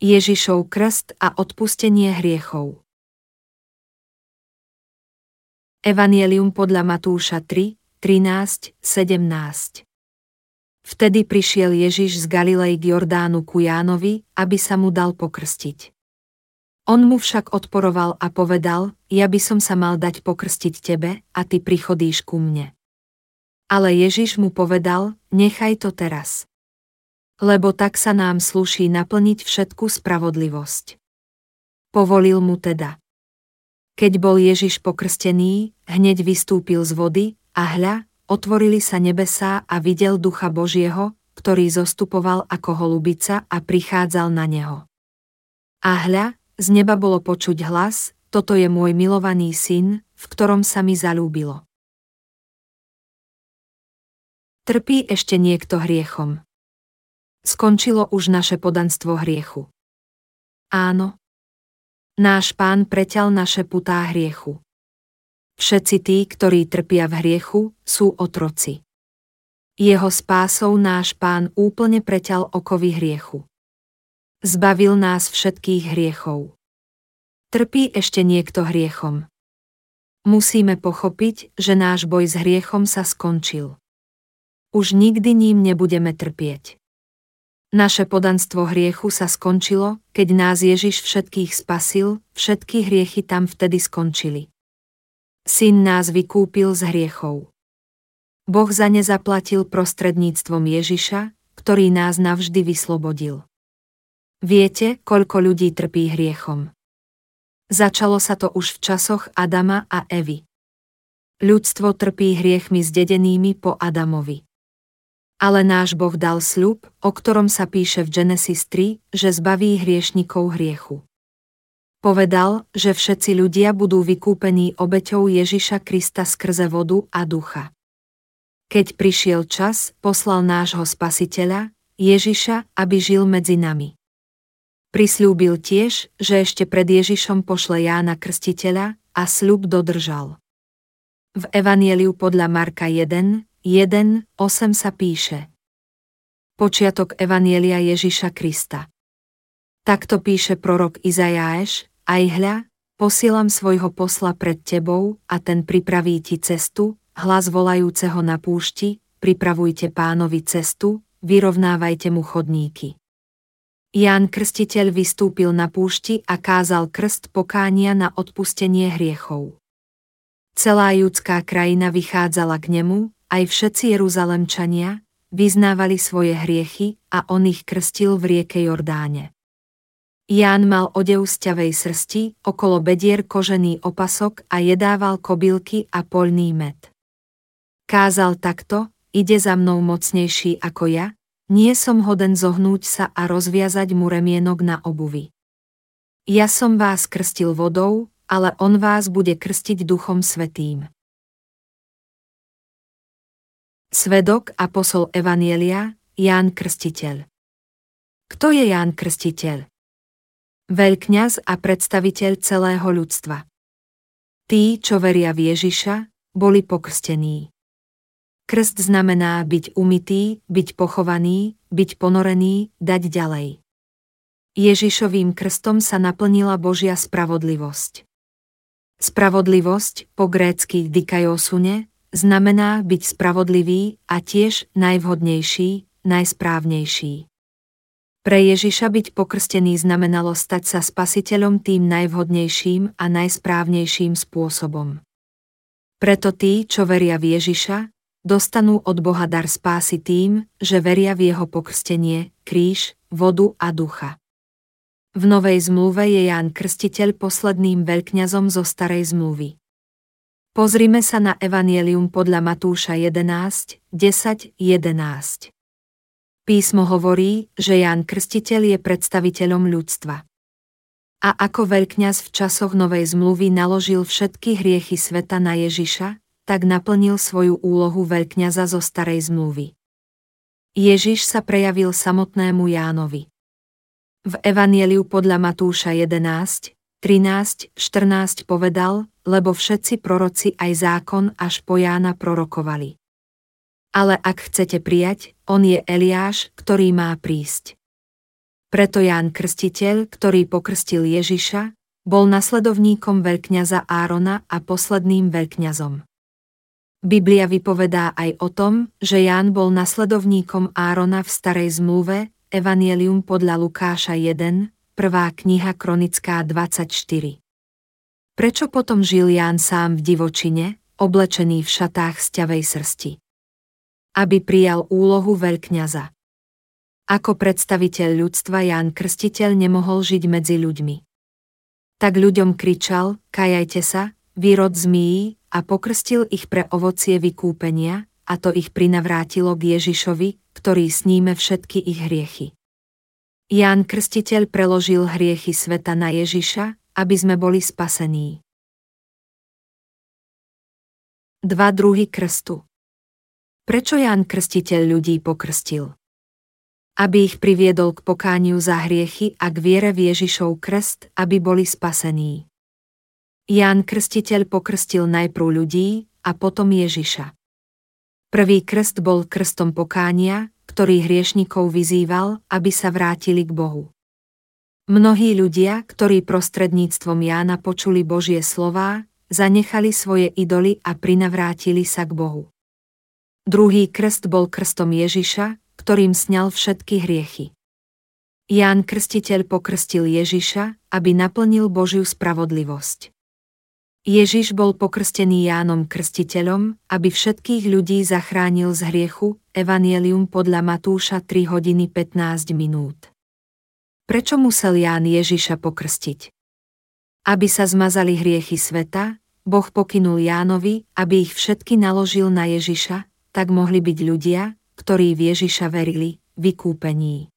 Ježišov krst a odpustenie hriechov. Evangelium podľa Matúša 3, 13, 17 Vtedy prišiel Ježiš z Galilei k Jordánu ku Jánovi, aby sa mu dal pokrstiť. On mu však odporoval a povedal, ja by som sa mal dať pokrstiť tebe a ty prichodíš ku mne. Ale Ježiš mu povedal, nechaj to teraz lebo tak sa nám sluší naplniť všetku spravodlivosť. Povolil mu teda. Keď bol Ježiš pokrstený, hneď vystúpil z vody a hľa, otvorili sa nebesá a videl ducha Božieho, ktorý zostupoval ako holubica a prichádzal na neho. A hľa, z neba bolo počuť hlas, toto je môj milovaný syn, v ktorom sa mi zalúbilo. Trpí ešte niekto hriechom. Skončilo už naše podanstvo hriechu. Áno. Náš pán preťal naše putá hriechu. Všetci tí, ktorí trpia v hriechu, sú otroci. Jeho spásou náš pán úplne preťal okovy hriechu. Zbavil nás všetkých hriechov. Trpí ešte niekto hriechom. Musíme pochopiť, že náš boj s hriechom sa skončil. Už nikdy ním nebudeme trpieť. Naše podanstvo hriechu sa skončilo, keď nás Ježiš všetkých spasil, všetky hriechy tam vtedy skončili. Syn nás vykúpil z hriechov. Boh za ne zaplatil prostredníctvom Ježiša, ktorý nás navždy vyslobodil. Viete, koľko ľudí trpí hriechom? Začalo sa to už v časoch Adama a Evy. Ľudstvo trpí hriechmi zdedenými po Adamovi. Ale náš Boh dal sľub, o ktorom sa píše v Genesis 3, že zbaví hriešnikov hriechu. Povedal, že všetci ľudia budú vykúpení obeťou Ježiša Krista skrze vodu a ducha. Keď prišiel čas, poslal nášho spasiteľa, Ježiša, aby žil medzi nami. Prisľúbil tiež, že ešte pred Ježišom pošle Jána Krstiteľa a sľub dodržal. V Evanieliu podľa Marka 1, 1.8 sa píše. Počiatok Evanielia Ježiša Krista. Takto píše prorok Izajáš, aj hľa, posielam svojho posla pred tebou a ten pripraví ti cestu, hlas volajúceho na púšti, pripravujte pánovi cestu, vyrovnávajte mu chodníky. Ján Krstiteľ vystúpil na púšti a kázal krst pokánia na odpustenie hriechov. Celá judská krajina vychádzala k nemu, aj všetci Jeruzalemčania, vyznávali svoje hriechy a on ich krstil v rieke Jordáne. Ján mal odev z ťavej srsti, okolo bedier kožený opasok a jedával kobylky a poľný med. Kázal takto, ide za mnou mocnejší ako ja, nie som hoden zohnúť sa a rozviazať mu remienok na obuvi. Ja som vás krstil vodou, ale on vás bude krstiť duchom svetým. Svedok a posol Evanielia, Ján Krstiteľ. Kto je Ján Krstiteľ? Veľkňaz a predstaviteľ celého ľudstva. Tí, čo veria v Ježiša, boli pokrstení. Krst znamená byť umytý, byť pochovaný, byť ponorený, dať ďalej. Ježišovým krstom sa naplnila Božia spravodlivosť. Spravodlivosť, po grécky dikajosune, znamená byť spravodlivý a tiež najvhodnejší, najsprávnejší. Pre Ježiša byť pokrstený znamenalo stať sa spasiteľom tým najvhodnejším a najsprávnejším spôsobom. Preto tí, čo veria v Ježiša, dostanú od Boha dar spásy tým, že veria v jeho pokrstenie, kríž, vodu a ducha. V Novej zmluve je Ján Krstiteľ posledným veľkňazom zo Starej zmluvy. Pozrime sa na Evangelium podľa Matúša 11, 10, 11. Písmo hovorí, že Ján Krstiteľ je predstaviteľom ľudstva. A ako veľkňaz v časoch Novej zmluvy naložil všetky hriechy sveta na Ježiša, tak naplnil svoju úlohu veľkňaza zo Starej zmluvy. Ježiš sa prejavil samotnému Jánovi. V Evanieliu podľa Matúša 11, 13, 14 povedal, lebo všetci proroci aj zákon až po Jána prorokovali. Ale ak chcete prijať, on je Eliáš, ktorý má prísť. Preto Ján Krstiteľ, ktorý pokrstil Ježiša, bol nasledovníkom veľkňaza Árona a posledným veľkňazom. Biblia vypovedá aj o tom, že Ján bol nasledovníkom Árona v starej zmluve, Evangelium podľa Lukáša 1, prvá kniha kronická 24. Prečo potom žil Ján sám v divočine, oblečený v šatách z ťavej srsti? Aby prijal úlohu veľkňaza. Ako predstaviteľ ľudstva Ján Krstiteľ nemohol žiť medzi ľuďmi. Tak ľuďom kričal, kajajte sa, výrod zmíjí, a pokrstil ich pre ovocie vykúpenia, a to ich prinavrátilo k Ježišovi, ktorý sníme všetky ich hriechy. Ján Krstiteľ preložil hriechy sveta na Ježiša, aby sme boli spasení. Dva druhy krstu Prečo Ján Krstiteľ ľudí pokrstil? Aby ich priviedol k pokániu za hriechy a k viere v Ježišov krst, aby boli spasení. Ján Krstiteľ pokrstil najprv ľudí a potom Ježiša. Prvý krst bol krstom pokánia, ktorý hriešnikov vyzýval, aby sa vrátili k Bohu. Mnohí ľudia, ktorí prostredníctvom Jána počuli Božie slová, zanechali svoje idoly a prinavrátili sa k Bohu. Druhý krst bol krstom Ježiša, ktorým sňal všetky hriechy. Ján Krstiteľ pokrstil Ježiša, aby naplnil Božiu spravodlivosť. Ježiš bol pokrstený Jánom Krstiteľom, aby všetkých ľudí zachránil z hriechu, Evangelium podľa Matúša 3 hodiny 15 minút. Prečo musel Ján Ježiša pokrstiť? Aby sa zmazali hriechy sveta, Boh pokynul Jánovi, aby ich všetky naložil na Ježiša, tak mohli byť ľudia, ktorí v Ježiša verili, vykúpení.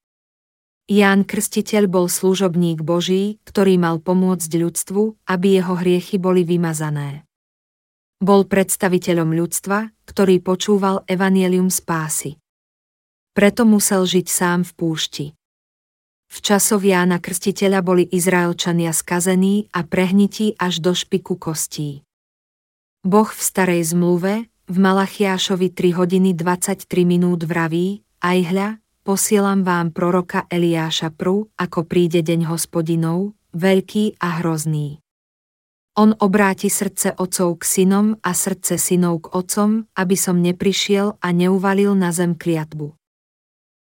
Ján Krstiteľ bol služobník Boží, ktorý mal pomôcť ľudstvu, aby jeho hriechy boli vymazané. Bol predstaviteľom ľudstva, ktorý počúval evanielium spásy. Preto musel žiť sám v púšti. V časov Jána Krstiteľa boli Izraelčania skazení a prehnití až do špiku kostí. Boh v starej zmluve, v Malachiášovi 3 hodiny 23 minút vraví, aj hľa, posielam vám proroka Eliáša prv, ako príde deň hospodinov, veľký a hrozný. On obráti srdce otcov k synom a srdce synov k otcom, aby som neprišiel a neuvalil na zem kliatbu.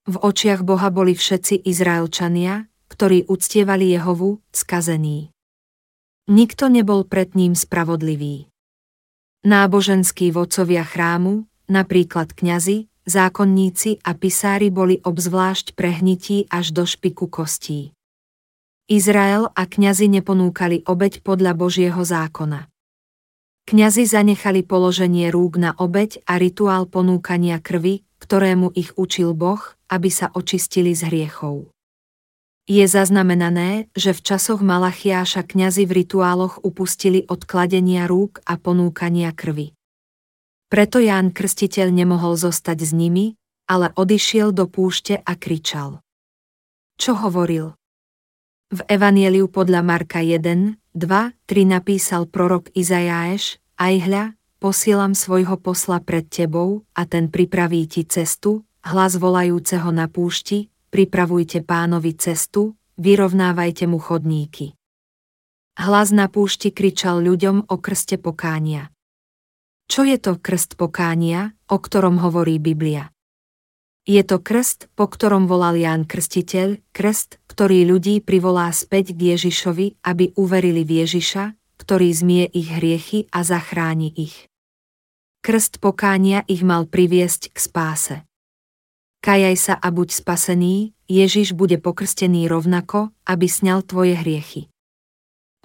V očiach Boha boli všetci Izraelčania, ktorí uctievali Jehovu, skazení. Nikto nebol pred ním spravodlivý. Náboženskí vodcovia chrámu, napríklad kňazi, zákonníci a pisári boli obzvlášť prehnití až do špiku kostí. Izrael a kňazi neponúkali obeď podľa Božieho zákona. Kňazi zanechali položenie rúk na obeď a rituál ponúkania krvi, ktorému ich učil Boh, aby sa očistili z hriechov. Je zaznamenané, že v časoch Malachiáša kňazi v rituáloch upustili od kladenia rúk a ponúkania krvi. Preto Ján Krstiteľ nemohol zostať s nimi, ale odišiel do púšte a kričal. Čo hovoril? V Evanieliu podľa Marka 1, 2, 3 napísal prorok Izajáš, aj hľa, posielam svojho posla pred tebou a ten pripraví ti cestu, hlas volajúceho na púšti, pripravujte pánovi cestu, vyrovnávajte mu chodníky. Hlas na púšti kričal ľuďom o krste pokánia. Čo je to krst pokánia, o ktorom hovorí Biblia? Je to krst, po ktorom volal Ján Krstiteľ, krst, ktorý ľudí privolá späť k Ježišovi, aby uverili v Ježiša, ktorý zmie ich hriechy a zachráni ich. Krst pokánia ich mal priviesť k spáse. Kajaj sa a buď spasený, Ježiš bude pokrstený rovnako, aby sňal tvoje hriechy.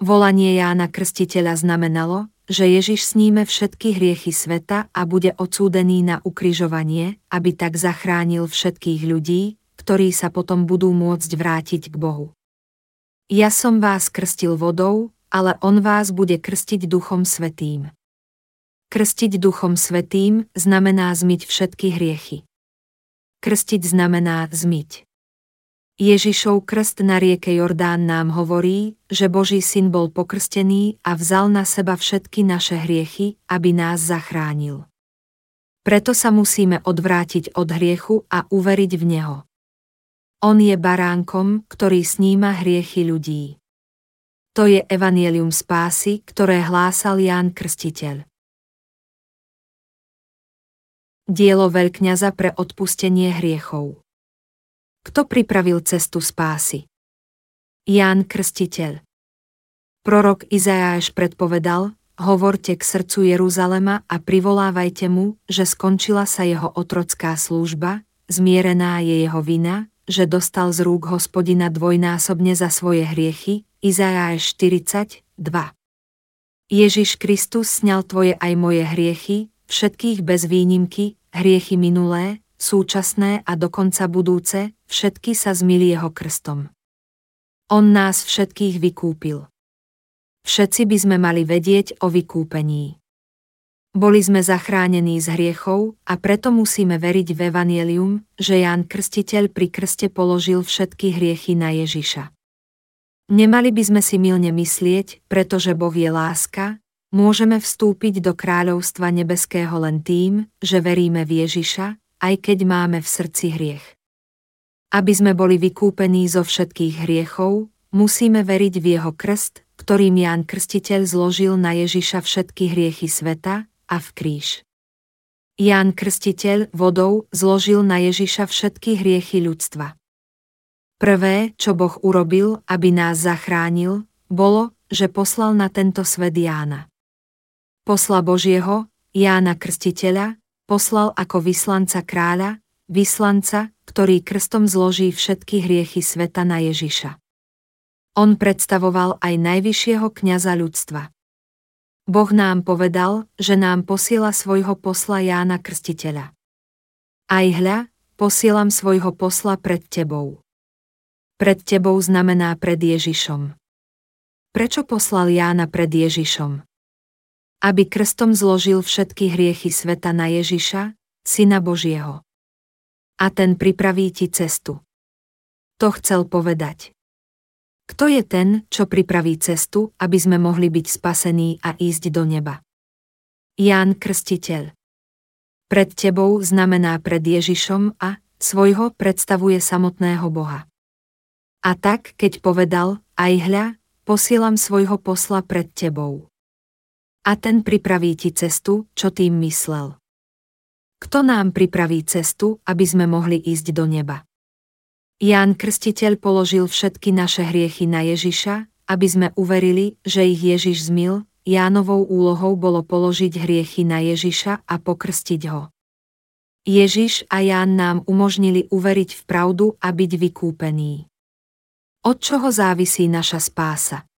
Volanie Jána Krstiteľa znamenalo, že Ježiš sníme všetky hriechy sveta a bude odsúdený na ukrižovanie, aby tak zachránil všetkých ľudí, ktorí sa potom budú môcť vrátiť k Bohu. Ja som vás krstil vodou, ale on vás bude krstiť Duchom Svetým. Krstiť Duchom Svetým znamená zmyť všetky hriechy. Krstiť znamená zmyť. Ježišov krst na rieke Jordán nám hovorí, že Boží syn bol pokrstený a vzal na seba všetky naše hriechy, aby nás zachránil. Preto sa musíme odvrátiť od hriechu a uveriť v Neho. On je baránkom, ktorý sníma hriechy ľudí. To je evanielium spásy, ktoré hlásal Ján Krstiteľ. Dielo veľkňaza pre odpustenie hriechov. Kto pripravil cestu spásy? Ján Krstiteľ. Prorok Izajáš predpovedal, hovorte k srdcu Jeruzalema a privolávajte mu, že skončila sa jeho otrocká služba, zmierená je jeho vina, že dostal z rúk hospodina dvojnásobne za svoje hriechy, Izajáš 40, 2. Ježiš Kristus sňal tvoje aj moje hriechy, všetkých bez výnimky, hriechy minulé, súčasné a dokonca budúce, všetky sa zmili jeho krstom. On nás všetkých vykúpil. Všetci by sme mali vedieť o vykúpení. Boli sme zachránení z hriechov a preto musíme veriť v Evangelium, že Ján Krstiteľ pri krste položil všetky hriechy na Ježiša. Nemali by sme si milne myslieť, pretože Boh je láska, môžeme vstúpiť do kráľovstva nebeského len tým, že veríme v Ježiša, aj keď máme v srdci hriech. Aby sme boli vykúpení zo všetkých hriechov, musíme veriť v jeho krst, ktorým Ján Krstiteľ zložil na Ježiša všetky hriechy sveta a v kríž. Ján Krstiteľ vodou zložil na Ježiša všetky hriechy ľudstva. Prvé, čo Boh urobil, aby nás zachránil, bolo, že poslal na tento svet Jána. Posla Božieho, Jána Krstiteľa, poslal ako vyslanca kráľa, vyslanca, ktorý krstom zloží všetky hriechy sveta na Ježiša. On predstavoval aj najvyššieho kňaza ľudstva. Boh nám povedal, že nám posiela svojho posla Jána Krstiteľa. Aj hľa, posielam svojho posla pred tebou. Pred tebou znamená pred Ježišom. Prečo poslal Jána pred Ježišom? Aby krstom zložil všetky hriechy sveta na Ježiša, Syna Božieho. A ten pripraví ti cestu. To chcel povedať. Kto je ten, čo pripraví cestu, aby sme mohli byť spasení a ísť do neba? Ján Krstiteľ. Pred tebou znamená pred Ježišom a svojho predstavuje samotného Boha. A tak, keď povedal, aj hľa, posielam svojho posla pred tebou. A ten pripraví ti cestu, čo tým myslel. Kto nám pripraví cestu, aby sme mohli ísť do neba? Ján Krstiteľ položil všetky naše hriechy na Ježiša, aby sme uverili, že ich Ježiš zmil, Jánovou úlohou bolo položiť hriechy na Ježiša a pokrstiť ho. Ježiš a Ján nám umožnili uveriť v pravdu a byť vykúpení. Od čoho závisí naša spása?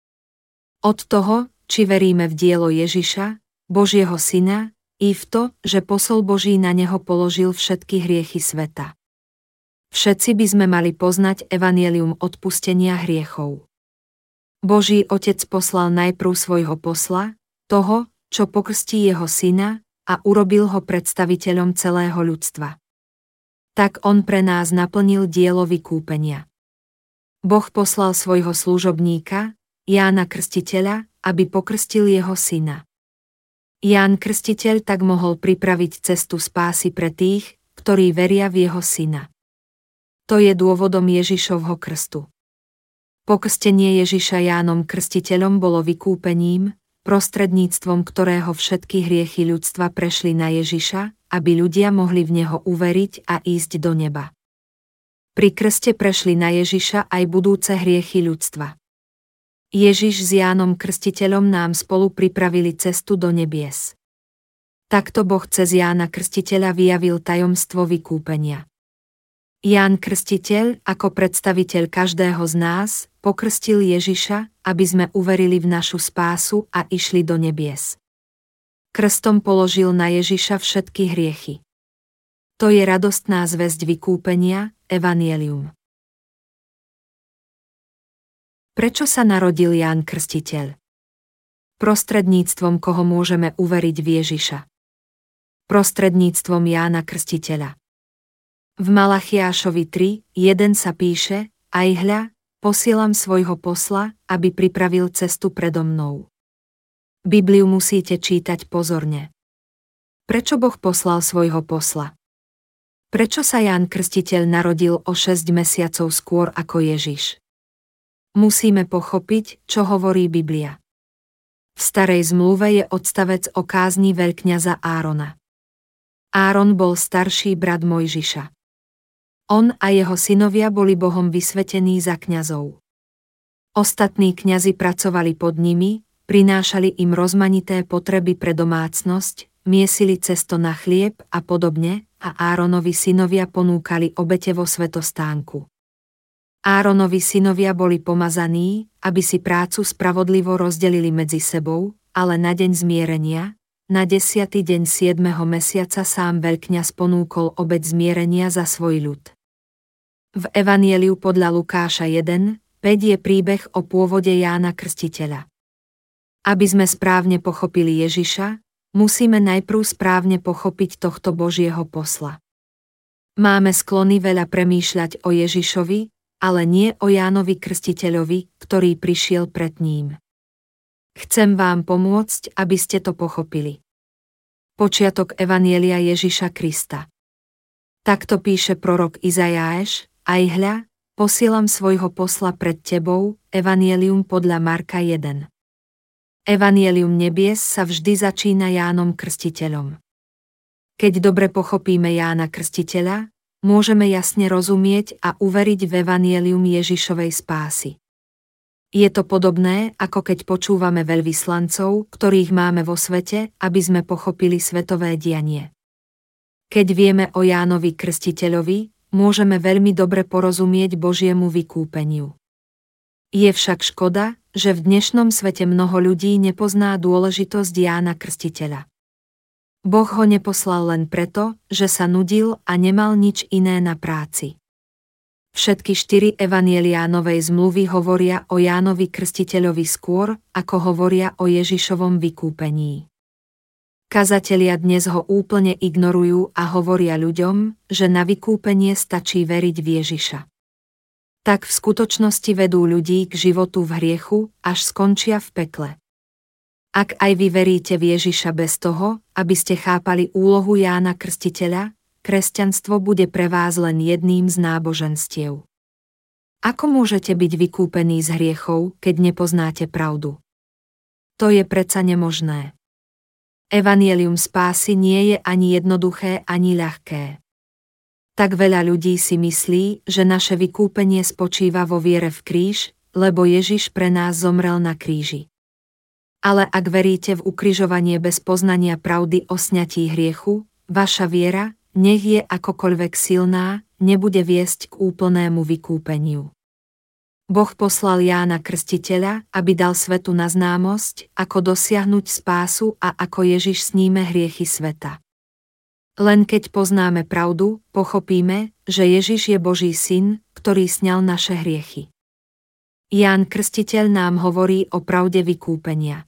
Od toho, či veríme v dielo Ježiša, Božieho Syna, i v to, že posol Boží na neho položil všetky hriechy sveta. Všetci by sme mali poznať evanielium odpustenia hriechov. Boží Otec poslal najprv svojho posla, toho, čo pokrstí jeho syna, a urobil ho predstaviteľom celého ľudstva. Tak on pre nás naplnil dielo vykúpenia. Boh poslal svojho služobníka, Jána Krstiteľa, aby pokrstil jeho syna. Ján Krstiteľ tak mohol pripraviť cestu spásy pre tých, ktorí veria v jeho syna. To je dôvodom Ježišovho krstu. Pokrstenie Ježiša Jánom Krstiteľom bolo vykúpením, prostredníctvom ktorého všetky hriechy ľudstva prešli na Ježiša, aby ľudia mohli v Neho uveriť a ísť do neba. Pri krste prešli na Ježiša aj budúce hriechy ľudstva. Ježiš s Jánom Krstiteľom nám spolu pripravili cestu do nebies. Takto Boh cez Jána Krstiteľa vyjavil tajomstvo vykúpenia. Ján Krstiteľ, ako predstaviteľ každého z nás, pokrstil Ježiša, aby sme uverili v našu spásu a išli do nebies. Krstom položil na Ježiša všetky hriechy. To je radostná zväzť vykúpenia, Evangelium. Prečo sa narodil Ján Krstiteľ? Prostredníctvom koho môžeme uveriť v Ježiša. Prostredníctvom Jána Krstiteľa. V Malachiášovi 3, 1 sa píše, aj hľa, posielam svojho posla, aby pripravil cestu predo mnou. Bibliu musíte čítať pozorne. Prečo Boh poslal svojho posla? Prečo sa Ján Krstiteľ narodil o 6 mesiacov skôr ako Ježiš? Musíme pochopiť, čo hovorí Biblia. V starej zmluve je odstavec o kázni veľkňaza Árona. Áron bol starší brat Mojžiša. On a jeho synovia boli Bohom vysvetení za kňazov. Ostatní kňazi pracovali pod nimi, prinášali im rozmanité potreby pre domácnosť, miesili cesto na chlieb a podobne, a Áronovi synovia ponúkali obete vo svetostánku. Áronovi synovia boli pomazaní, aby si prácu spravodlivo rozdelili medzi sebou, ale na deň zmierenia, na desiatý deň 7. mesiaca sám veľkňaz ponúkol obeď zmierenia za svoj ľud. V Evanieliu podľa Lukáša 1, 5 je príbeh o pôvode Jána Krstiteľa. Aby sme správne pochopili Ježiša, musíme najprv správne pochopiť tohto Božieho posla. Máme sklony veľa premýšľať o Ježišovi, ale nie o Jánovi Krstiteľovi, ktorý prišiel pred ním. Chcem vám pomôcť, aby ste to pochopili. Počiatok Evanielia Ježiša Krista. Takto píše prorok Izajáš, aj hľa, posielam svojho posla pred tebou, Evanielium podľa Marka 1. Evanielium nebies sa vždy začína Jánom Krstiteľom. Keď dobre pochopíme Jána Krstiteľa, môžeme jasne rozumieť a uveriť v Evanielium Ježišovej spásy. Je to podobné, ako keď počúvame veľvyslancov, ktorých máme vo svete, aby sme pochopili svetové dianie. Keď vieme o Jánovi Krstiteľovi, môžeme veľmi dobre porozumieť Božiemu vykúpeniu. Je však škoda, že v dnešnom svete mnoho ľudí nepozná dôležitosť Jána Krstiteľa. Boh ho neposlal len preto, že sa nudil a nemal nič iné na práci. Všetky štyri evanielia Novej zmluvy hovoria o Jánovi Krstiteľovi skôr, ako hovoria o Ježišovom vykúpení. Kazatelia dnes ho úplne ignorujú a hovoria ľuďom, že na vykúpenie stačí veriť v Ježiša. Tak v skutočnosti vedú ľudí k životu v hriechu, až skončia v pekle. Ak aj vy veríte v Ježiša bez toho, aby ste chápali úlohu Jána Krstiteľa, kresťanstvo bude pre vás len jedným z náboženstiev. Ako môžete byť vykúpení z hriechov, keď nepoznáte pravdu? To je predsa nemožné. Evangelium spásy nie je ani jednoduché, ani ľahké. Tak veľa ľudí si myslí, že naše vykúpenie spočíva vo viere v kríž, lebo Ježiš pre nás zomrel na kríži. Ale ak veríte v ukrižovanie bez poznania pravdy o sňatí hriechu, vaša viera, nech je akokoľvek silná, nebude viesť k úplnému vykúpeniu. Boh poslal Jána Krstiteľa, aby dal svetu na známosť, ako dosiahnuť spásu a ako Ježiš sníme hriechy sveta. Len keď poznáme pravdu, pochopíme, že Ježiš je Boží syn, ktorý sňal naše hriechy. Ján Krstiteľ nám hovorí o pravde vykúpenia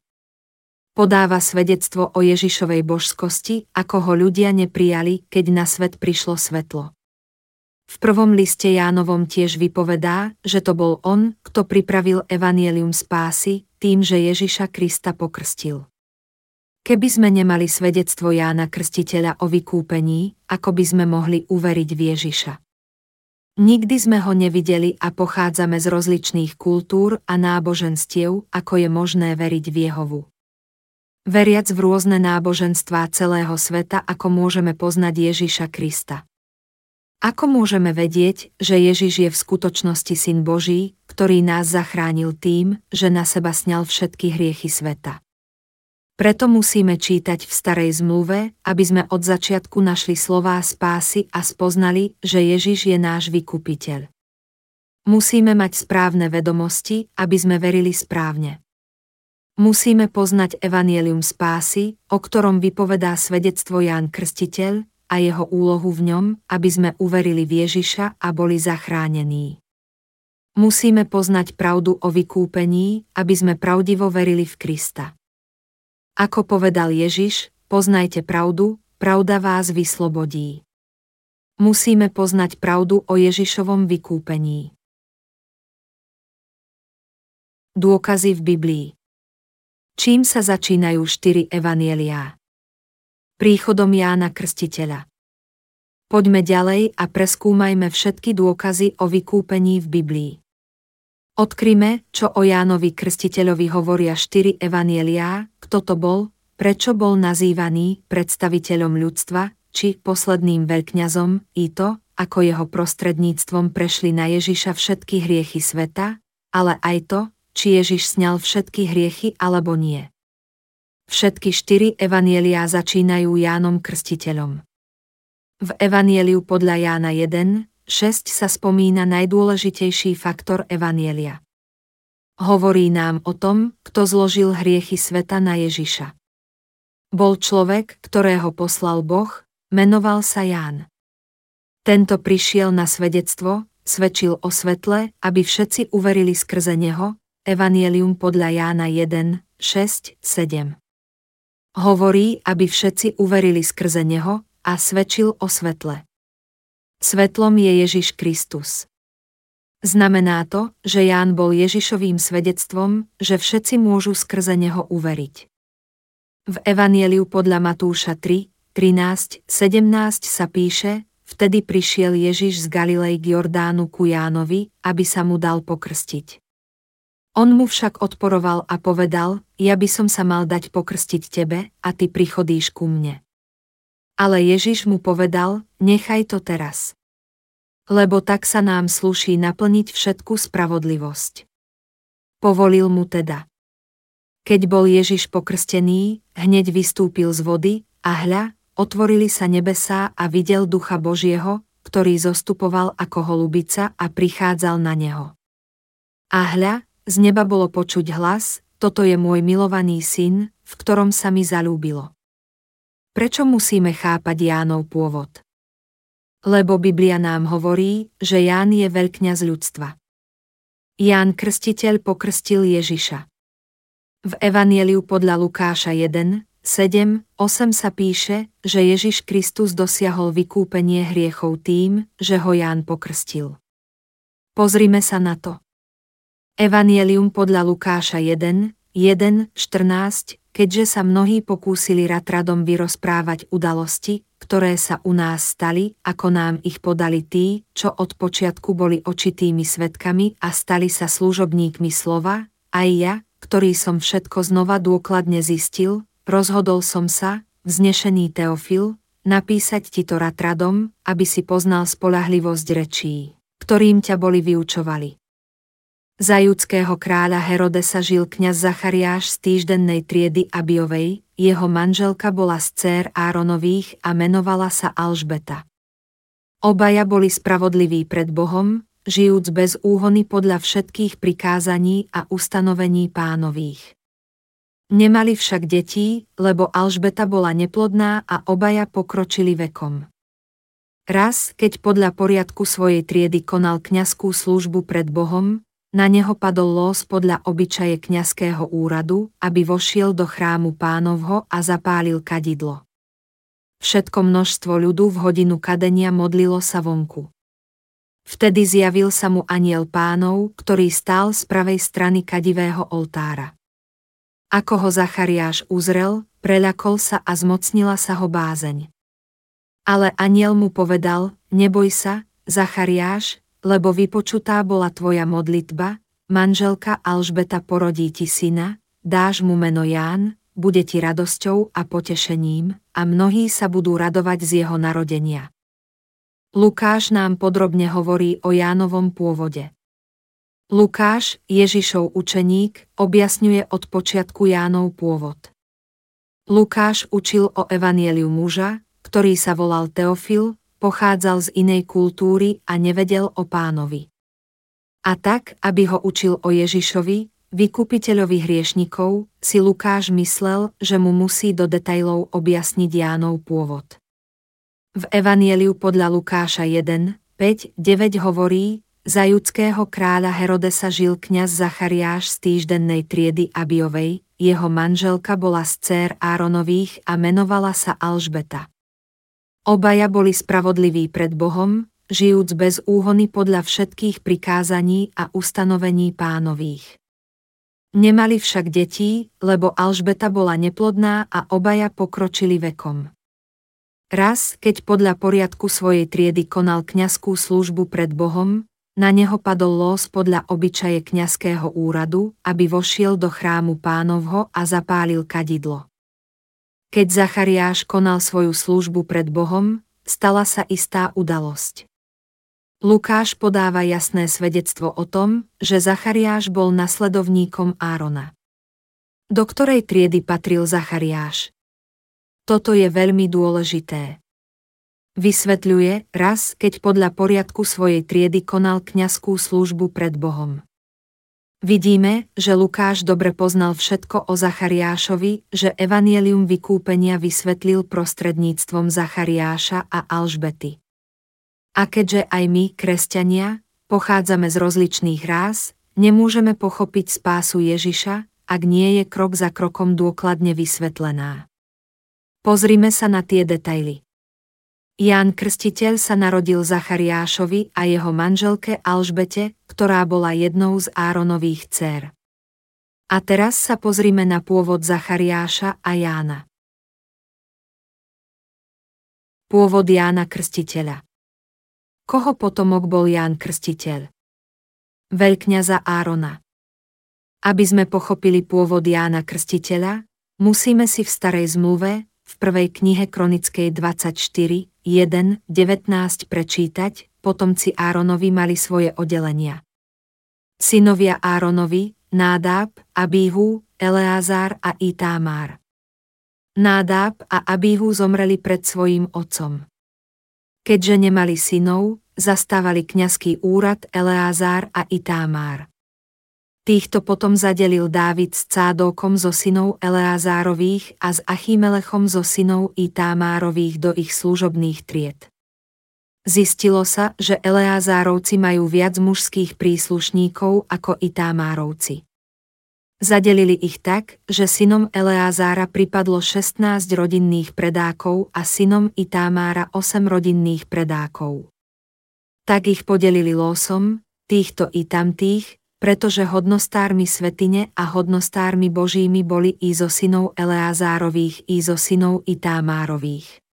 podáva svedectvo o Ježišovej božskosti, ako ho ľudia neprijali, keď na svet prišlo svetlo. V prvom liste Jánovom tiež vypovedá, že to bol on, kto pripravil evanielium spásy, tým, že Ježiša Krista pokrstil. Keby sme nemali svedectvo Jána Krstiteľa o vykúpení, ako by sme mohli uveriť v Ježiša. Nikdy sme ho nevideli a pochádzame z rozličných kultúr a náboženstiev, ako je možné veriť v Jehovu veriac v rôzne náboženstvá celého sveta, ako môžeme poznať Ježiša Krista. Ako môžeme vedieť, že Ježiš je v skutočnosti Syn Boží, ktorý nás zachránil tým, že na seba sňal všetky hriechy sveta? Preto musíme čítať v starej zmluve, aby sme od začiatku našli slová spásy a spoznali, že Ježiš je náš vykupiteľ. Musíme mať správne vedomosti, aby sme verili správne. Musíme poznať evanielium spásy, o ktorom vypovedá svedectvo Ján Krstiteľ a jeho úlohu v ňom, aby sme uverili v Ježiša a boli zachránení. Musíme poznať pravdu o vykúpení, aby sme pravdivo verili v Krista. Ako povedal Ježiš, poznajte pravdu, pravda vás vyslobodí. Musíme poznať pravdu o Ježišovom vykúpení. Dôkazy v Biblii Čím sa začínajú štyri evanieliá? Príchodom Jána Krstiteľa. Poďme ďalej a preskúmajme všetky dôkazy o vykúpení v Biblii. Odkryme, čo o Jánovi Krstiteľovi hovoria štyri evanieliá, kto to bol, prečo bol nazývaný predstaviteľom ľudstva, či posledným veľkňazom, i to, ako jeho prostredníctvom prešli na Ježiša všetky hriechy sveta, ale aj to, či Ježiš sňal všetky hriechy alebo nie. Všetky štyri evanieliá začínajú Jánom Krstiteľom. V Evanieliu podľa Jána 1, 6 sa spomína najdôležitejší faktor Evanielia. Hovorí nám o tom, kto zložil hriechy sveta na Ježiša. Bol človek, ktorého poslal Boh, menoval sa Ján. Tento prišiel na svedectvo, svedčil o svetle, aby všetci uverili skrze neho, Evanielium podľa Jána 1, 6, 7. Hovorí, aby všetci uverili skrze neho, a svedčil o svetle. Svetlom je Ježiš Kristus. Znamená to, že Ján bol Ježišovým svedectvom, že všetci môžu skrze neho uveriť. V Evanieliu podľa Matúša 3, 13, 17 sa píše, vtedy prišiel Ježiš z Galilei k Jordánu ku Jánovi, aby sa mu dal pokrstiť. On mu však odporoval a povedal, ja by som sa mal dať pokrstiť tebe a ty prichodíš ku mne. Ale Ježiš mu povedal, nechaj to teraz. Lebo tak sa nám sluší naplniť všetku spravodlivosť. Povolil mu teda. Keď bol Ježiš pokrstený, hneď vystúpil z vody a hľa, otvorili sa nebesá a videl ducha Božieho, ktorý zostupoval ako holubica a prichádzal na neho. A hľa, z neba bolo počuť hlas, toto je môj milovaný syn, v ktorom sa mi zalúbilo. Prečo musíme chápať Jánov pôvod? Lebo Biblia nám hovorí, že Ján je veľkňaz ľudstva. Ján Krstiteľ pokrstil Ježiša. V Evanieliu podľa Lukáša 1, 7, 8 sa píše, že Ježiš Kristus dosiahol vykúpenie hriechov tým, že ho Ján pokrstil. Pozrime sa na to. Evanielium podľa Lukáša 1, 1, 14, keďže sa mnohí pokúsili ratradom vyrozprávať udalosti, ktoré sa u nás stali, ako nám ich podali tí, čo od počiatku boli očitými svetkami a stali sa služobníkmi slova, aj ja, ktorý som všetko znova dôkladne zistil, rozhodol som sa, vznešený Teofil, napísať ti to ratradom, aby si poznal spolahlivosť rečí, ktorým ťa boli vyučovali. Za judského kráľa Herodesa žil kňaz Zachariáš z týždennej triedy Abiovej, jeho manželka bola z dcér Áronových a menovala sa Alžbeta. Obaja boli spravodliví pred Bohom, žijúc bez úhony podľa všetkých prikázaní a ustanovení pánových. Nemali však detí, lebo Alžbeta bola neplodná a obaja pokročili vekom. Raz, keď podľa poriadku svojej triedy konal kňazskú službu pred Bohom, na neho padol los podľa obyčaje kňazského úradu, aby vošiel do chrámu pánovho a zapálil kadidlo. Všetko množstvo ľudu v hodinu kadenia modlilo sa vonku. Vtedy zjavil sa mu aniel pánov, ktorý stál z pravej strany kadivého oltára. Ako ho Zachariáš uzrel, preľakol sa a zmocnila sa ho bázeň. Ale aniel mu povedal, neboj sa, Zachariáš, lebo vypočutá bola tvoja modlitba, manželka Alžbeta porodí ti syna, dáš mu meno Ján, bude ti radosťou a potešením, a mnohí sa budú radovať z jeho narodenia. Lukáš nám podrobne hovorí o Jánovom pôvode. Lukáš, Ježišov učeník, objasňuje od počiatku Jánov pôvod. Lukáš učil o evanieliu muža, ktorý sa volal Teofil, pochádzal z inej kultúry a nevedel o pánovi. A tak, aby ho učil o Ježišovi, vykupiteľovi hriešnikov, si Lukáš myslel, že mu musí do detajlov objasniť Jánov pôvod. V Evanieliu podľa Lukáša 1, 5, 9 hovorí, za judského kráľa Herodesa žil kňaz Zachariáš z týždennej triedy Abiovej, jeho manželka bola z dcér Áronových a menovala sa Alžbeta. Obaja boli spravodliví pred Bohom, žijúc bez úhony podľa všetkých prikázaní a ustanovení pánových. Nemali však detí, lebo Alžbeta bola neplodná a obaja pokročili vekom. Raz, keď podľa poriadku svojej triedy konal kňazskú službu pred Bohom, na neho padol los podľa obyčaje kňazského úradu, aby vošiel do chrámu pánovho a zapálil kadidlo. Keď Zachariáš konal svoju službu pred Bohom, stala sa istá udalosť. Lukáš podáva jasné svedectvo o tom, že Zachariáš bol nasledovníkom Árona. Do ktorej triedy patril Zachariáš? Toto je veľmi dôležité. Vysvetľuje raz, keď podľa poriadku svojej triedy konal kňazskú službu pred Bohom. Vidíme, že Lukáš dobre poznal všetko o Zachariášovi, že evanielium vykúpenia vysvetlil prostredníctvom Zachariáša a Alžbety. A keďže aj my, kresťania, pochádzame z rozličných rás, nemôžeme pochopiť spásu Ježiša, ak nie je krok za krokom dôkladne vysvetlená. Pozrime sa na tie detaily. Ján Krstiteľ sa narodil Zachariášovi a jeho manželke Alžbete, ktorá bola jednou z Áronových dcer. A teraz sa pozrime na pôvod Zachariáša a Jána. Pôvod Jána Krstiteľa Koho potomok bol Ján Krstiteľ? Veľkňaza Árona. Aby sme pochopili pôvod Jána Krstiteľa, musíme si v starej zmluve, v prvej knihe Kronickej 24, 1, 19 prečítať, potomci Áronovi mali svoje oddelenia. Synovia Áronovi, Nádáb, Abíhu, Eleazár a Itámár. Nádáb a Abíhu zomreli pred svojím otcom. Keďže nemali synov, zastávali kňazský úrad Eleazár a Itámár. Týchto potom zadelil Dávid s Cádókom zo synov Eleazárových a s Achímelechom zo synov Itámárových do ich služobných tried. Zistilo sa, že Eleazárovci majú viac mužských príslušníkov ako Itámárovci. Zadelili ich tak, že synom Eleazára pripadlo 16 rodinných predákov a synom Itámára 8 rodinných predákov. Tak ich podelili losom, týchto i tamtých, pretože hodnostármi svetine a hodnostármi božími boli i synov Eleazárových i synov Itámárových.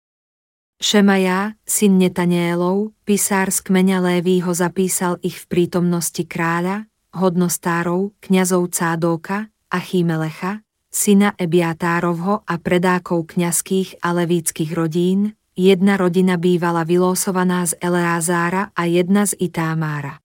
Šemaja, syn Netanielov, pisár z kmeňa Lévýho zapísal ich v prítomnosti kráľa, hodnostárov, kňazov Cádóka, Achímelecha, syna Ebiatárovho a predákov kňazských a levíckých rodín, jedna rodina bývala vylosovaná z Eleázára a jedna z Itámára.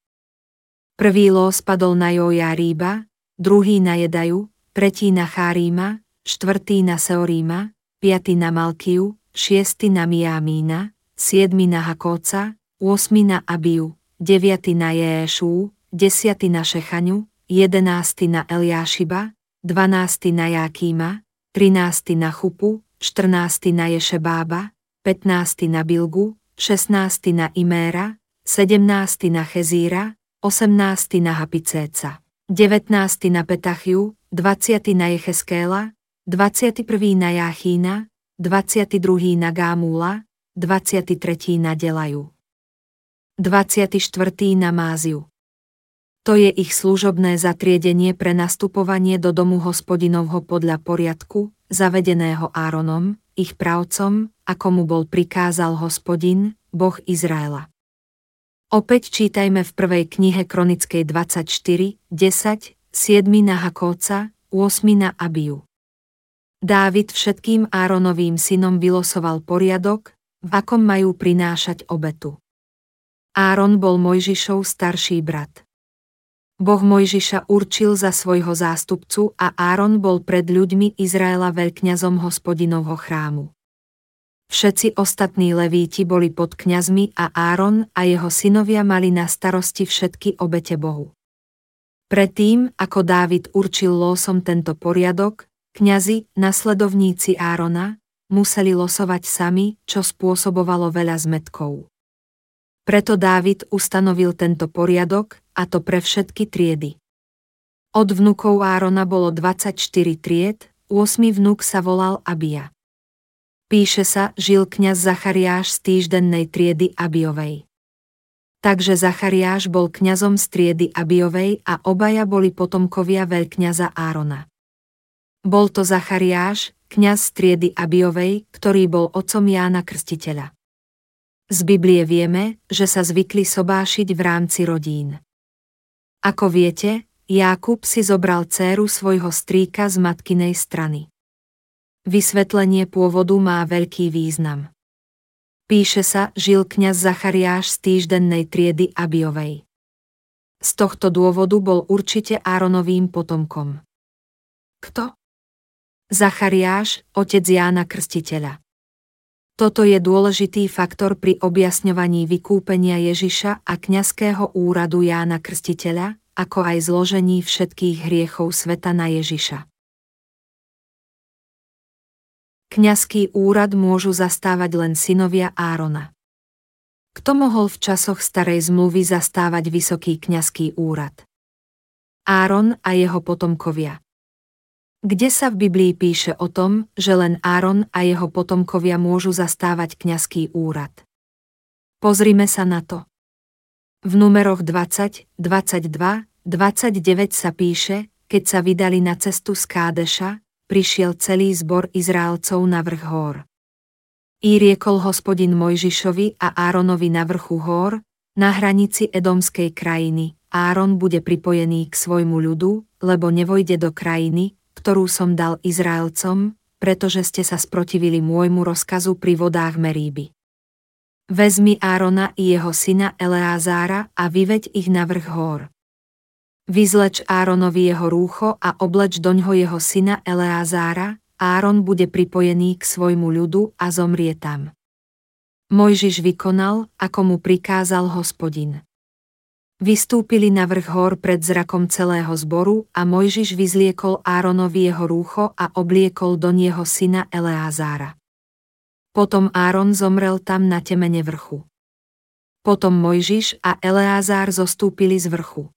Prvý los padol na Jojáríba, druhý na Jedaju, tretí na Cháríma, štvrtý na Seoríma, piatý na Malkiu, šiestý na Miamína, siedmy na Hakóca, osmi na Abiu, deviatý na Jeéšu, desiatý na Šechaňu, jedenásty na Eliášiba, dvanásty na Jakíma, trinásty na Chupu, štrnásty na Ješebába, petnásty na Bilgu, šestnásty na Iméra, sedemnásty na Chezíra, 18. na Hapicéca, 19. na Petachiu, 20. na Jecheskéla, 21. na Jáchína, 22. na Gámúla, 23. na Delaju. 24. na Máziu. To je ich služobné zatriedenie pre nastupovanie do domu hospodinovho podľa poriadku, zavedeného Áronom, ich pravcom, ako mu bol prikázal hospodin, Boh Izraela. Opäť čítajme v prvej knihe Kronickej 24, 10, 7 na Hakóca, 8 na Abiu. Dávid všetkým Áronovým synom vylosoval poriadok, v akom majú prinášať obetu. Áron bol Mojžišov starší brat. Boh Mojžiša určil za svojho zástupcu a Áron bol pred ľuďmi Izraela veľkňazom hospodinovho chrámu. Všetci ostatní levíti boli pod kňazmi a Áron a jeho synovia mali na starosti všetky obete Bohu. Predtým, ako Dávid určil losom tento poriadok, kňazi, nasledovníci Árona, museli losovať sami, čo spôsobovalo veľa zmetkov. Preto Dávid ustanovil tento poriadok, a to pre všetky triedy. Od vnukov Árona bolo 24 tried, 8 vnuk sa volal Abia. Píše sa, žil kňaz Zachariáš z týždennej triedy Abiovej. Takže Zachariáš bol kňazom z triedy Abiovej a obaja boli potomkovia veľkňaza Árona. Bol to Zachariáš, kňaz triedy Abiovej, ktorý bol otcom Jána Krstiteľa. Z Biblie vieme, že sa zvykli sobášiť v rámci rodín. Ako viete, Jákub si zobral dceru svojho strýka z matkinej strany. Vysvetlenie pôvodu má veľký význam. Píše sa, žil kňaz Zachariáš z týždennej triedy Abiovej. Z tohto dôvodu bol určite Áronovým potomkom. Kto? Zachariáš, otec Jána Krstiteľa. Toto je dôležitý faktor pri objasňovaní vykúpenia Ježiša a kňazského úradu Jána Krstiteľa, ako aj zložení všetkých hriechov sveta na Ježiša. Kňazský úrad môžu zastávať len synovia Árona. Kto mohol v časoch starej zmluvy zastávať vysoký kňazský úrad? Áron a jeho potomkovia. Kde sa v Biblii píše o tom, že len Áron a jeho potomkovia môžu zastávať kňazský úrad? Pozrime sa na to. V numeroch 20, 22, 29 sa píše, keď sa vydali na cestu z Kádeša, prišiel celý zbor Izraelcov na vrch hór. I riekol hospodin Mojžišovi a Áronovi na vrchu hór, na hranici Edomskej krajiny. Áron bude pripojený k svojmu ľudu, lebo nevojde do krajiny, ktorú som dal Izraelcom, pretože ste sa sprotivili môjmu rozkazu pri vodách Meríby. Vezmi Árona i jeho syna Eleázára a vyveď ich na vrch hór. Vyzleč Áronovi jeho rúcho a obleč doňho jeho syna Eleázára, Áron bude pripojený k svojmu ľudu a zomrie tam. Mojžiš vykonal, ako mu prikázal hospodin. Vystúpili na vrch hor pred zrakom celého zboru a Mojžiš vyzliekol Áronovi jeho rúcho a obliekol do nieho syna Eleázára. Potom Áron zomrel tam na temene vrchu. Potom Mojžiš a Eleázár zostúpili z vrchu.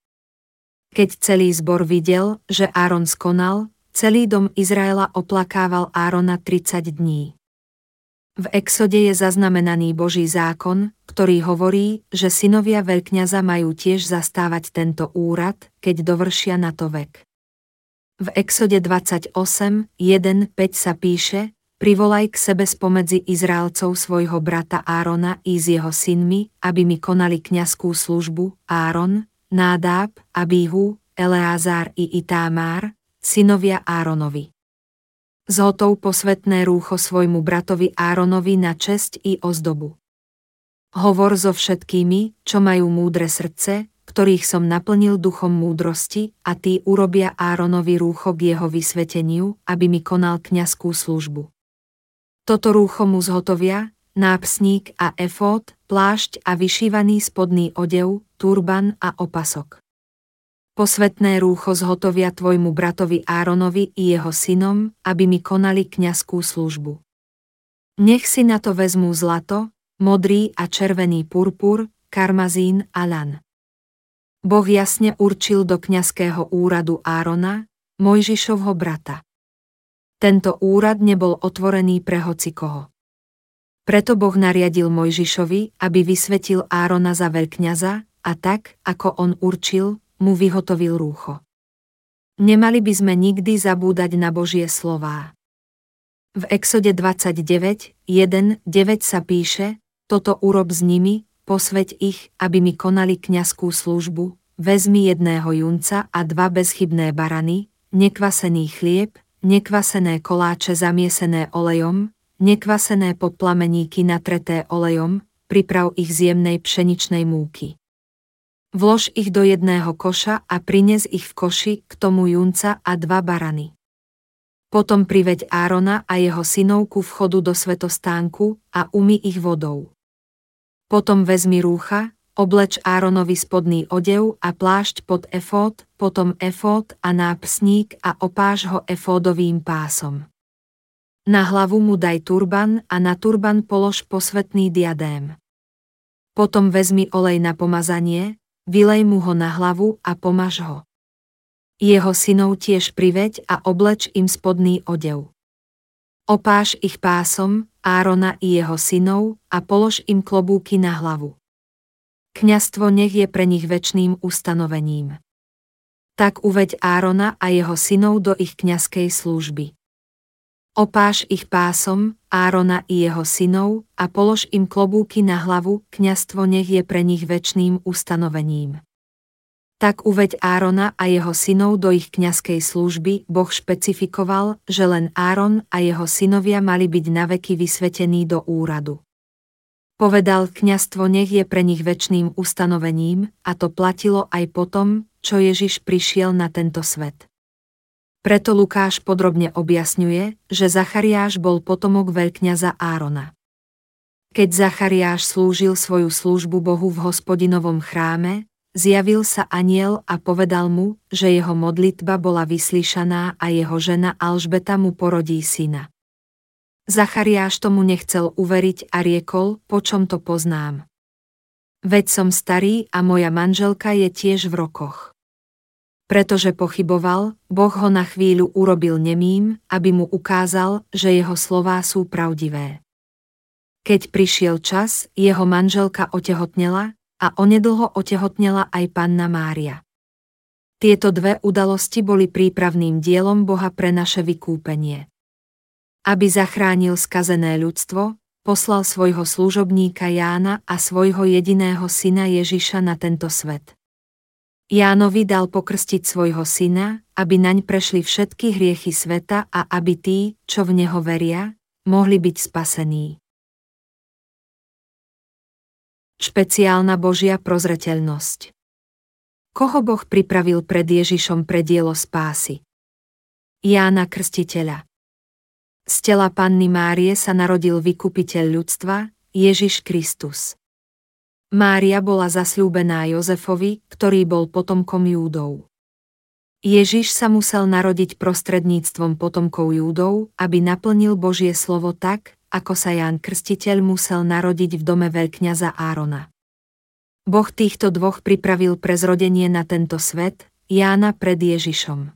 Keď celý zbor videl, že Áron skonal, Celý dom Izraela oplakával Árona 30 dní. V Exode je zaznamenaný Boží zákon, ktorý hovorí, že synovia veľkňaza majú tiež zastávať tento úrad, keď dovršia na to vek. V Exode 28, 1, 5 sa píše, privolaj k sebe spomedzi Izraelcov svojho brata Árona i s jeho synmi, aby mi konali kňazskú službu, Áron, Nádáb, Abíhu, Eleázár i Itámár, synovia Áronovi. Zhotov posvetné rúcho svojmu bratovi Áronovi na česť i ozdobu. Hovor so všetkými, čo majú múdre srdce, ktorých som naplnil duchom múdrosti, a tí urobia Áronovi rúcho k jeho vysveteniu, aby mi konal kňazskú službu. Toto rúcho mu zhotovia, nápsník a efód, plášť a vyšívaný spodný odev, turban a opasok. Posvetné rúcho zhotovia tvojmu bratovi Áronovi i jeho synom, aby mi konali kňazskú službu. Nech si na to vezmú zlato, modrý a červený purpur, karmazín a lan. Boh jasne určil do kňazského úradu Árona, Mojžišovho brata. Tento úrad nebol otvorený pre hocikoho. Preto Boh nariadil Mojžišovi, aby vysvetil Árona za veľkňaza, a tak, ako on určil, mu vyhotovil rúcho. Nemali by sme nikdy zabúdať na Božie slová. V Exode 29, 1, 9 sa píše, toto urob s nimi, posveď ich, aby mi konali kňazskú službu, vezmi jedného junca a dva bezchybné barany, nekvasený chlieb, nekvasené koláče zamiesené olejom, nekvasené podplameníky natreté olejom, priprav ich z jemnej pšeničnej múky. Vlož ich do jedného koša a prines ich v koši k tomu junca a dva barany. Potom priveď Árona a jeho synovku vchodu do svetostánku a umy ich vodou. Potom vezmi rúcha, obleč Áronovi spodný odev a plášť pod efód, potom efód a nápsník a opáš ho efódovým pásom. Na hlavu mu daj turban a na turban polož posvetný diadém. Potom vezmi olej na pomazanie, vylej mu ho na hlavu a pomaž ho. Jeho synov tiež priveď a obleč im spodný odev. Opáš ich pásom, Árona i jeho synov a polož im klobúky na hlavu. Kňastvo nech je pre nich väčným ustanovením. Tak uveď Árona a jeho synov do ich kňazskej služby. Opáš ich pásom, Árona i jeho synov, a polož im klobúky na hlavu, kňastvo nech je pre nich väčným ustanovením. Tak uveď Árona a jeho synov do ich kňazskej služby, Boh špecifikoval, že len Áron a jeho synovia mali byť naveky vysvetení do úradu. Povedal, kňastvo nech je pre nich väčným ustanovením, a to platilo aj potom, čo Ježiš prišiel na tento svet. Preto Lukáš podrobne objasňuje, že Zachariáš bol potomok veľkňaza Árona. Keď Zachariáš slúžil svoju službu Bohu v hospodinovom chráme, Zjavil sa aniel a povedal mu, že jeho modlitba bola vyslyšaná a jeho žena Alžbeta mu porodí syna. Zachariáš tomu nechcel uveriť a riekol, po čom to poznám. Veď som starý a moja manželka je tiež v rokoch. Pretože pochyboval, Boh ho na chvíľu urobil nemým, aby mu ukázal, že jeho slová sú pravdivé. Keď prišiel čas, jeho manželka otehotnela, a onedlho otehotnela aj panna Mária. Tieto dve udalosti boli prípravným dielom Boha pre naše vykúpenie. Aby zachránil skazené ľudstvo, poslal svojho služobníka Jána a svojho jediného syna Ježiša na tento svet. Jánovi dal pokrstiť svojho syna, aby naň prešli všetky hriechy sveta a aby tí, čo v neho veria, mohli byť spasení. Špeciálna Božia prozreteľnosť. Koho Boh pripravil pred Ježišom pre dielo spásy? Jána Krstiteľa. Z tela Panny Márie sa narodil vykupiteľ ľudstva, Ježiš Kristus. Mária bola zasľúbená Jozefovi, ktorý bol potomkom Júdov. Ježiš sa musel narodiť prostredníctvom potomkov Júdov, aby naplnil Božie slovo tak, ako sa Ján Krstiteľ musel narodiť v dome veľkňaza Árona. Boh týchto dvoch pripravil pre zrodenie na tento svet, Jána pred Ježišom.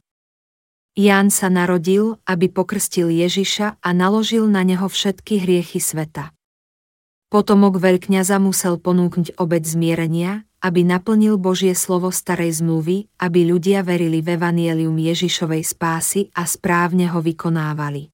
Ján sa narodil, aby pokrstil Ježiša a naložil na neho všetky hriechy sveta. Potomok veľkňaza musel ponúknuť obeď zmierenia, aby naplnil Božie slovo starej zmluvy, aby ľudia verili v evanielium Ježišovej spásy a správne ho vykonávali.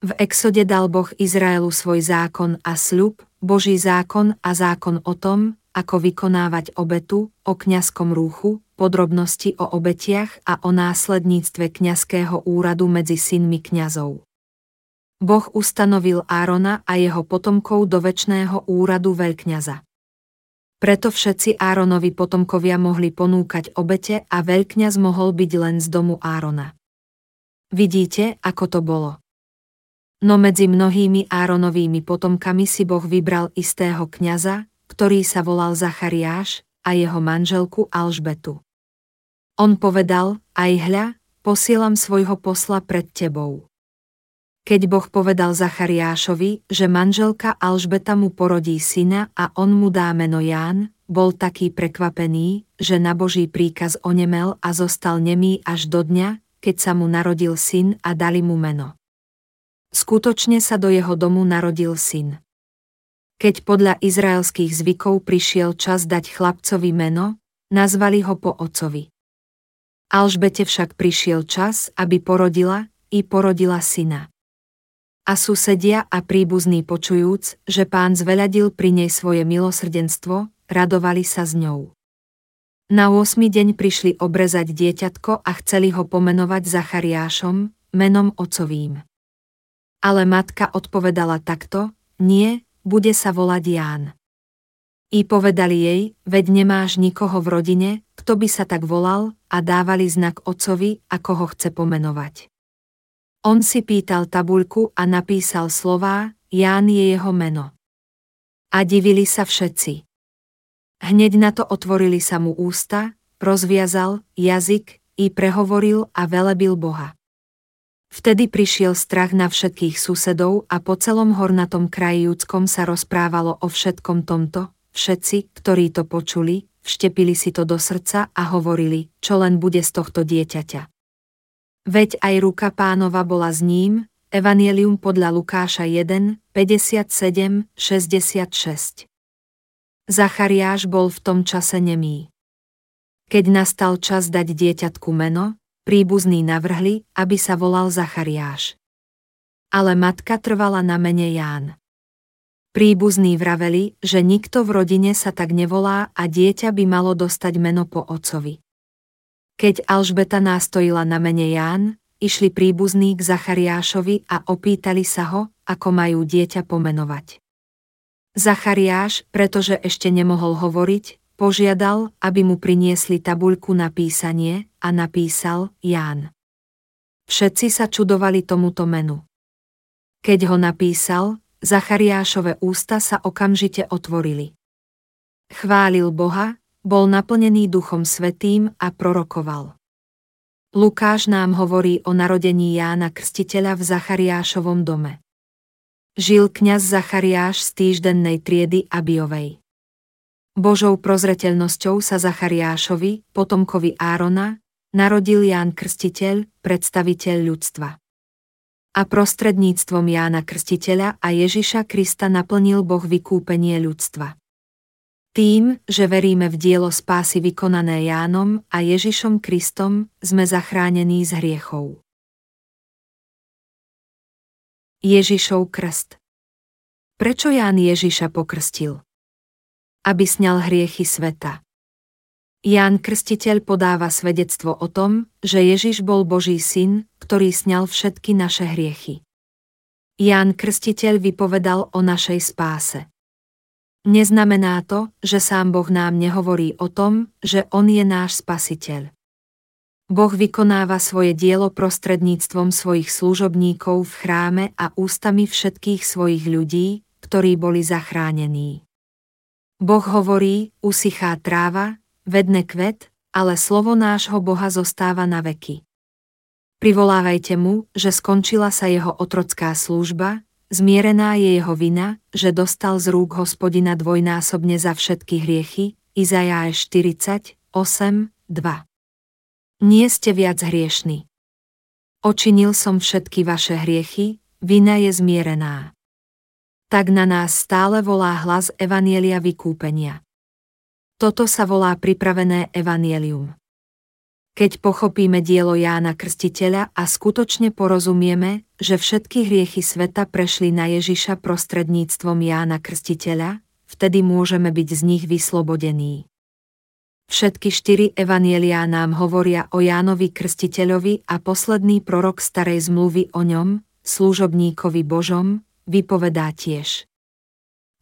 V exode dal Boh Izraelu svoj zákon a sľub, Boží zákon a zákon o tom, ako vykonávať obetu, o kňazskom rúchu, podrobnosti o obetiach a o následníctve kňazského úradu medzi synmi kňazov. Boh ustanovil Árona a jeho potomkov do väčšného úradu veľkňaza. Preto všetci Áronovi potomkovia mohli ponúkať obete a veľkňaz mohol byť len z domu Árona. Vidíte, ako to bolo. No medzi mnohými Áronovými potomkami si Boh vybral istého kňaza, ktorý sa volal Zachariáš, a jeho manželku Alžbetu. On povedal, aj hľa, posielam svojho posla pred tebou. Keď Boh povedal Zachariášovi, že manželka Alžbeta mu porodí syna a on mu dá meno Ján, bol taký prekvapený, že na Boží príkaz onemel a zostal nemý až do dňa, keď sa mu narodil syn a dali mu meno. Skutočne sa do jeho domu narodil syn. Keď podľa izraelských zvykov prišiel čas dať chlapcovi meno, nazvali ho po ocovi. Alžbete však prišiel čas, aby porodila, i porodila syna. A susedia a príbuzní počujúc, že pán zveľadil pri nej svoje milosrdenstvo, radovali sa s ňou. Na 8. deň prišli obrezať dieťatko a chceli ho pomenovať Zachariášom, menom ocovým. Ale matka odpovedala takto, nie, bude sa volať Ján. I povedali jej, veď nemáš nikoho v rodine, kto by sa tak volal, a dávali znak otcovi, ako ho chce pomenovať. On si pýtal tabuľku a napísal slová, Ján je jeho meno. A divili sa všetci. Hneď na to otvorili sa mu ústa, rozviazal jazyk i prehovoril a velebil Boha. Vtedy prišiel strach na všetkých susedov a po celom hornatom kraji Judskom sa rozprávalo o všetkom tomto, všetci, ktorí to počuli, vštepili si to do srdca a hovorili, čo len bude z tohto dieťaťa. Veď aj ruka pánova bola s ním, Evangelium podľa Lukáša 1, 57, 66. Zachariáš bol v tom čase nemý. Keď nastal čas dať dieťatku meno, príbuzní navrhli, aby sa volal Zachariáš. Ale matka trvala na mene Ján. Príbuzní vraveli, že nikto v rodine sa tak nevolá a dieťa by malo dostať meno po ocovi. Keď Alžbeta nástojila na mene Ján, išli príbuzní k Zachariášovi a opýtali sa ho, ako majú dieťa pomenovať. Zachariáš, pretože ešte nemohol hovoriť, požiadal, aby mu priniesli tabuľku na písanie a napísal Ján. Všetci sa čudovali tomuto menu. Keď ho napísal, Zachariášove ústa sa okamžite otvorili. Chválil Boha, bol naplnený Duchom Svetým a prorokoval. Lukáš nám hovorí o narodení Jána Krstiteľa v Zachariášovom dome. Žil kňaz Zachariáš z týždennej triedy Abiovej. Božou prozreteľnosťou sa Zachariášovi, potomkovi Árona, narodil Ján Krstiteľ, predstaviteľ ľudstva a prostredníctvom Jána Krstiteľa a Ježiša Krista naplnil Boh vykúpenie ľudstva. Tým, že veríme v dielo spásy vykonané Jánom a Ježišom Kristom, sme zachránení z hriechov. Ježišov krst Prečo Ján Ježiša pokrstil? Aby sňal hriechy sveta. Ján Krstiteľ podáva svedectvo o tom, že Ježiš bol Boží syn, ktorý sňal všetky naše hriechy. Ján Krstiteľ vypovedal o našej spáse. Neznamená to, že sám Boh nám nehovorí o tom, že On je náš spasiteľ. Boh vykonáva svoje dielo prostredníctvom svojich služobníkov v chráme a ústami všetkých svojich ľudí, ktorí boli zachránení. Boh hovorí, usychá tráva, vedne kvet, ale slovo nášho Boha zostáva na veky. Privolávajte mu, že skončila sa jeho otrocká služba, zmierená je jeho vina, že dostal z rúk hospodina dvojnásobne za všetky hriechy, Izajáš 40, 8, 2. Nie ste viac hriešni. Očinil som všetky vaše hriechy, vina je zmierená. Tak na nás stále volá hlas Evanielia vykúpenia. Toto sa volá pripravené evanielium. Keď pochopíme dielo Jána Krstiteľa a skutočne porozumieme, že všetky hriechy sveta prešli na Ježiša prostredníctvom Jána Krstiteľa, vtedy môžeme byť z nich vyslobodení. Všetky štyri evanieliá nám hovoria o Jánovi Krstiteľovi a posledný prorok starej zmluvy o ňom, služobníkovi Božom, vypovedá tiež.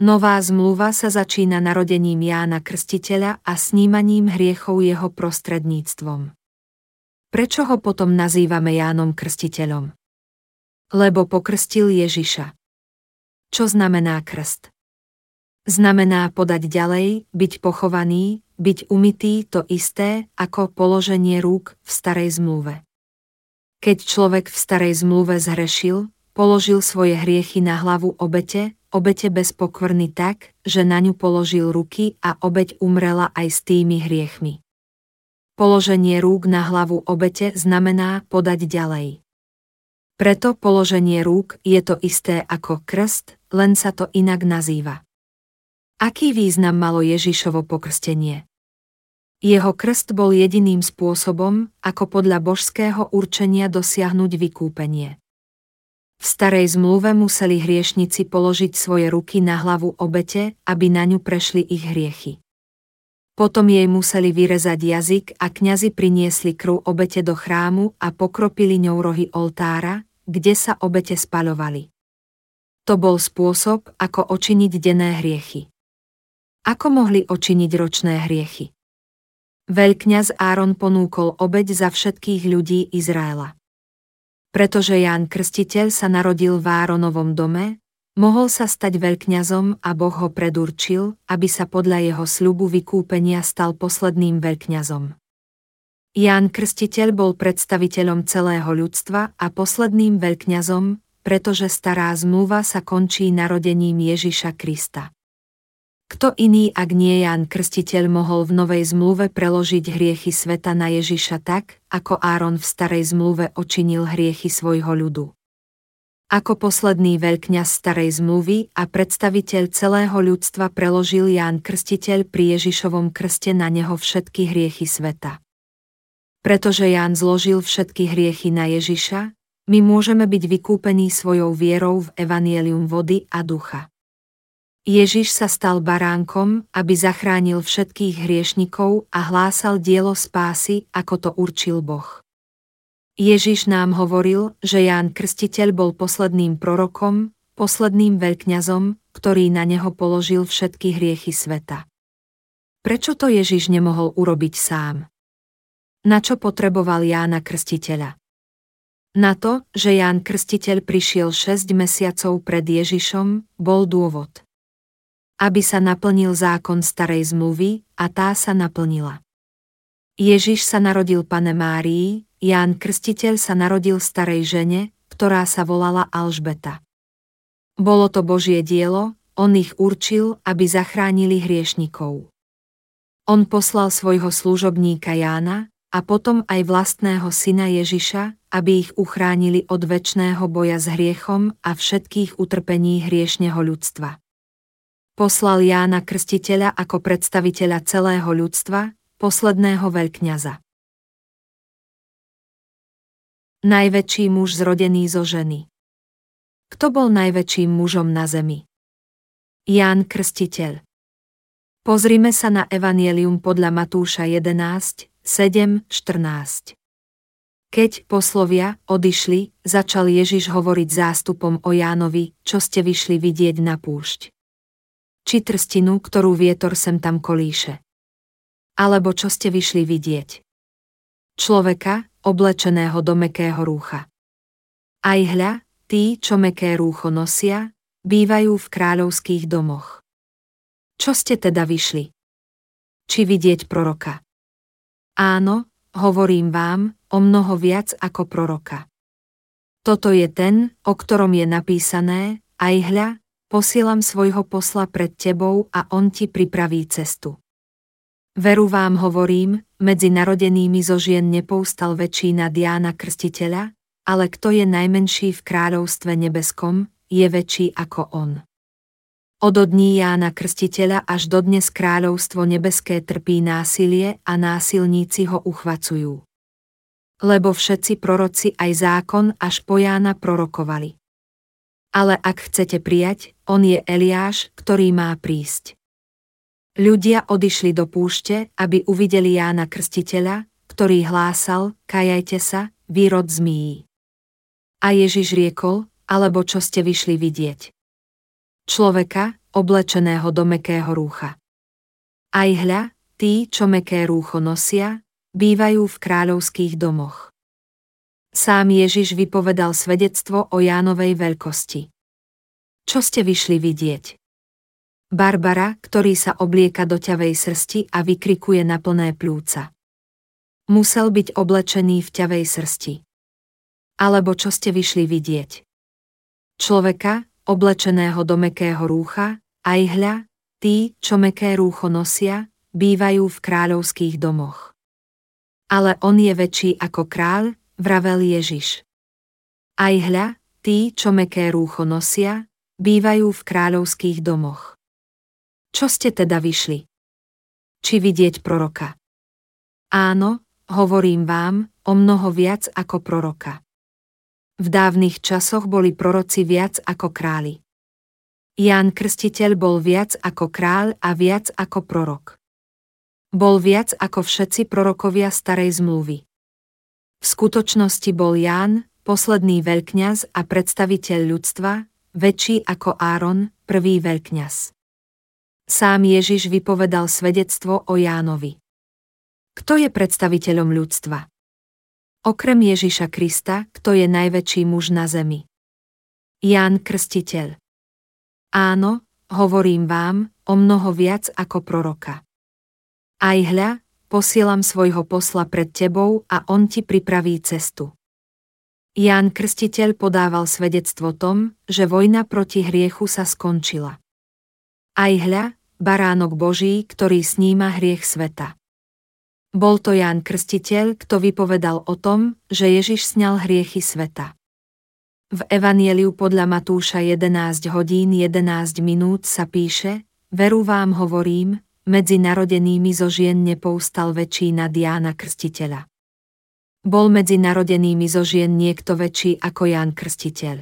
Nová zmluva sa začína narodením Jána Krstiteľa a snímaním hriechov jeho prostredníctvom. Prečo ho potom nazývame Jánom Krstiteľom? Lebo pokrstil Ježiša. Čo znamená krst? Znamená podať ďalej, byť pochovaný, byť umytý to isté ako položenie rúk v starej zmluve. Keď človek v starej zmluve zhrešil, položil svoje hriechy na hlavu obete, obete bez pokvrny tak, že na ňu položil ruky a obeť umrela aj s tými hriechmi. Položenie rúk na hlavu obete znamená podať ďalej. Preto položenie rúk je to isté ako krst, len sa to inak nazýva. Aký význam malo Ježišovo pokrstenie? Jeho krst bol jediným spôsobom, ako podľa božského určenia dosiahnuť vykúpenie. V starej zmluve museli hriešnici položiť svoje ruky na hlavu obete, aby na ňu prešli ich hriechy. Potom jej museli vyrezať jazyk a kňazi priniesli krv obete do chrámu a pokropili ňou rohy oltára, kde sa obete spaľovali. To bol spôsob, ako očiniť denné hriechy. Ako mohli očiniť ročné hriechy? Veľkňaz Áron ponúkol obeď za všetkých ľudí Izraela. Pretože Ján Krstiteľ sa narodil v Áronovom dome, mohol sa stať veľkňazom a Boh ho predurčil, aby sa podľa jeho sľubu vykúpenia stal posledným veľkňazom. Ján Krstiteľ bol predstaviteľom celého ľudstva a posledným veľkňazom, pretože stará zmluva sa končí narodením Ježiša Krista. Kto iný, ak nie Ján Krstiteľ, mohol v Novej zmluve preložiť hriechy sveta na Ježiša tak, ako Áron v Starej zmluve očinil hriechy svojho ľudu. Ako posledný veľkňaz starej zmluvy a predstaviteľ celého ľudstva preložil Ján Krstiteľ pri Ježišovom krste na neho všetky hriechy sveta. Pretože Ján zložil všetky hriechy na Ježiša, my môžeme byť vykúpení svojou vierou v evanielium vody a ducha. Ježiš sa stal baránkom, aby zachránil všetkých hriešnikov a hlásal dielo spásy, ako to určil Boh. Ježiš nám hovoril, že Ján Krstiteľ bol posledným prorokom, posledným veľkňazom, ktorý na neho položil všetky hriechy sveta. Prečo to Ježiš nemohol urobiť sám? Na čo potreboval Jána Krstiteľa? Na to, že Ján Krstiteľ prišiel 6 mesiacov pred Ježišom, bol dôvod. Aby sa naplnil zákon starej zmluvy a tá sa naplnila. Ježiš sa narodil pane Márii, Ján Krstiteľ sa narodil starej žene, ktorá sa volala Alžbeta. Bolo to Božie dielo, on ich určil, aby zachránili hriešnikov. On poslal svojho služobníka Jána a potom aj vlastného syna Ježiša, aby ich uchránili od väčšného boja s hriechom a všetkých utrpení hriešneho ľudstva. Poslal Jána Krstiteľa ako predstaviteľa celého ľudstva, posledného veľkňaza. Najväčší muž zrodený zo ženy. Kto bol najväčším mužom na zemi? Ján Krstiteľ. Pozrime sa na Evangelium podľa Matúša 11, 7, 14. Keď poslovia odišli, začal Ježiš hovoriť zástupom o Jánovi, čo ste vyšli vidieť na púšť. Či trstinu, ktorú vietor sem tam kolíše. Alebo čo ste vyšli vidieť. Človeka, oblečeného do mekého rúcha. Aj hľa, tí, čo meké rúcho nosia, bývajú v kráľovských domoch. Čo ste teda vyšli? Či vidieť proroka? Áno, hovorím vám, o mnoho viac ako proroka. Toto je ten, o ktorom je napísané, aj hľa, posielam svojho posla pred tebou a on ti pripraví cestu. Veru vám hovorím, medzi narodenými zo žien nepoustal väčší nad Jána Krstiteľa, ale kto je najmenší v kráľovstve nebeskom, je väčší ako on. Od dní Jána Krstiteľa až do dnes kráľovstvo nebeské trpí násilie a násilníci ho uchvacujú. Lebo všetci proroci aj zákon až po Jána prorokovali. Ale ak chcete prijať, on je Eliáš, ktorý má prísť. Ľudia odišli do púšte, aby uvideli Jána Krstiteľa, ktorý hlásal, kajajte sa, výrod zmíjí. A Ježiš riekol, alebo čo ste vyšli vidieť. Človeka, oblečeného do mekého rúcha. Aj hľa, tí, čo meké rúcho nosia, bývajú v kráľovských domoch. Sám Ježiš vypovedal svedectvo o Jánovej veľkosti. Čo ste vyšli vidieť? Barbara, ktorý sa oblieka do ťavej srsti a vykrikuje na plné plúca. Musel byť oblečený v ťavej srsti. Alebo čo ste vyšli vidieť? Človeka, oblečeného do mekého rúcha, aj hľa, tí, čo meké rúcho nosia, bývajú v kráľovských domoch. Ale on je väčší ako kráľ, vravel Ježiš. Aj hľa, tí, čo meké rúcho nosia, bývajú v kráľovských domoch. Čo ste teda vyšli? Či vidieť proroka? Áno, hovorím vám, o mnoho viac ako proroka. V dávnych časoch boli proroci viac ako králi. Ján Krstiteľ bol viac ako kráľ a viac ako prorok. Bol viac ako všetci prorokovia starej zmluvy. V skutočnosti bol Ján, posledný veľkňaz a predstaviteľ ľudstva, väčší ako Áron, prvý veľkňaz. Sám Ježiš vypovedal svedectvo o Jánovi. Kto je predstaviteľom ľudstva? Okrem Ježiša Krista, kto je najväčší muž na zemi? Ján Krstiteľ. Áno, hovorím vám, o mnoho viac ako proroka. Aj hľa, posielam svojho posla pred tebou a on ti pripraví cestu. Ján Krstiteľ podával svedectvo tom, že vojna proti hriechu sa skončila. Aj hľa, baránok Boží, ktorý sníma hriech sveta. Bol to Ján Krstiteľ, kto vypovedal o tom, že Ježiš sňal hriechy sveta. V Evanieliu podľa Matúša 11 hodín 11 minút sa píše, veru vám hovorím, medzi narodenými zo žien nepoustal väčší nad Jána Krstiteľa. Bol medzi narodenými zo žien niekto väčší ako Ján Krstiteľ.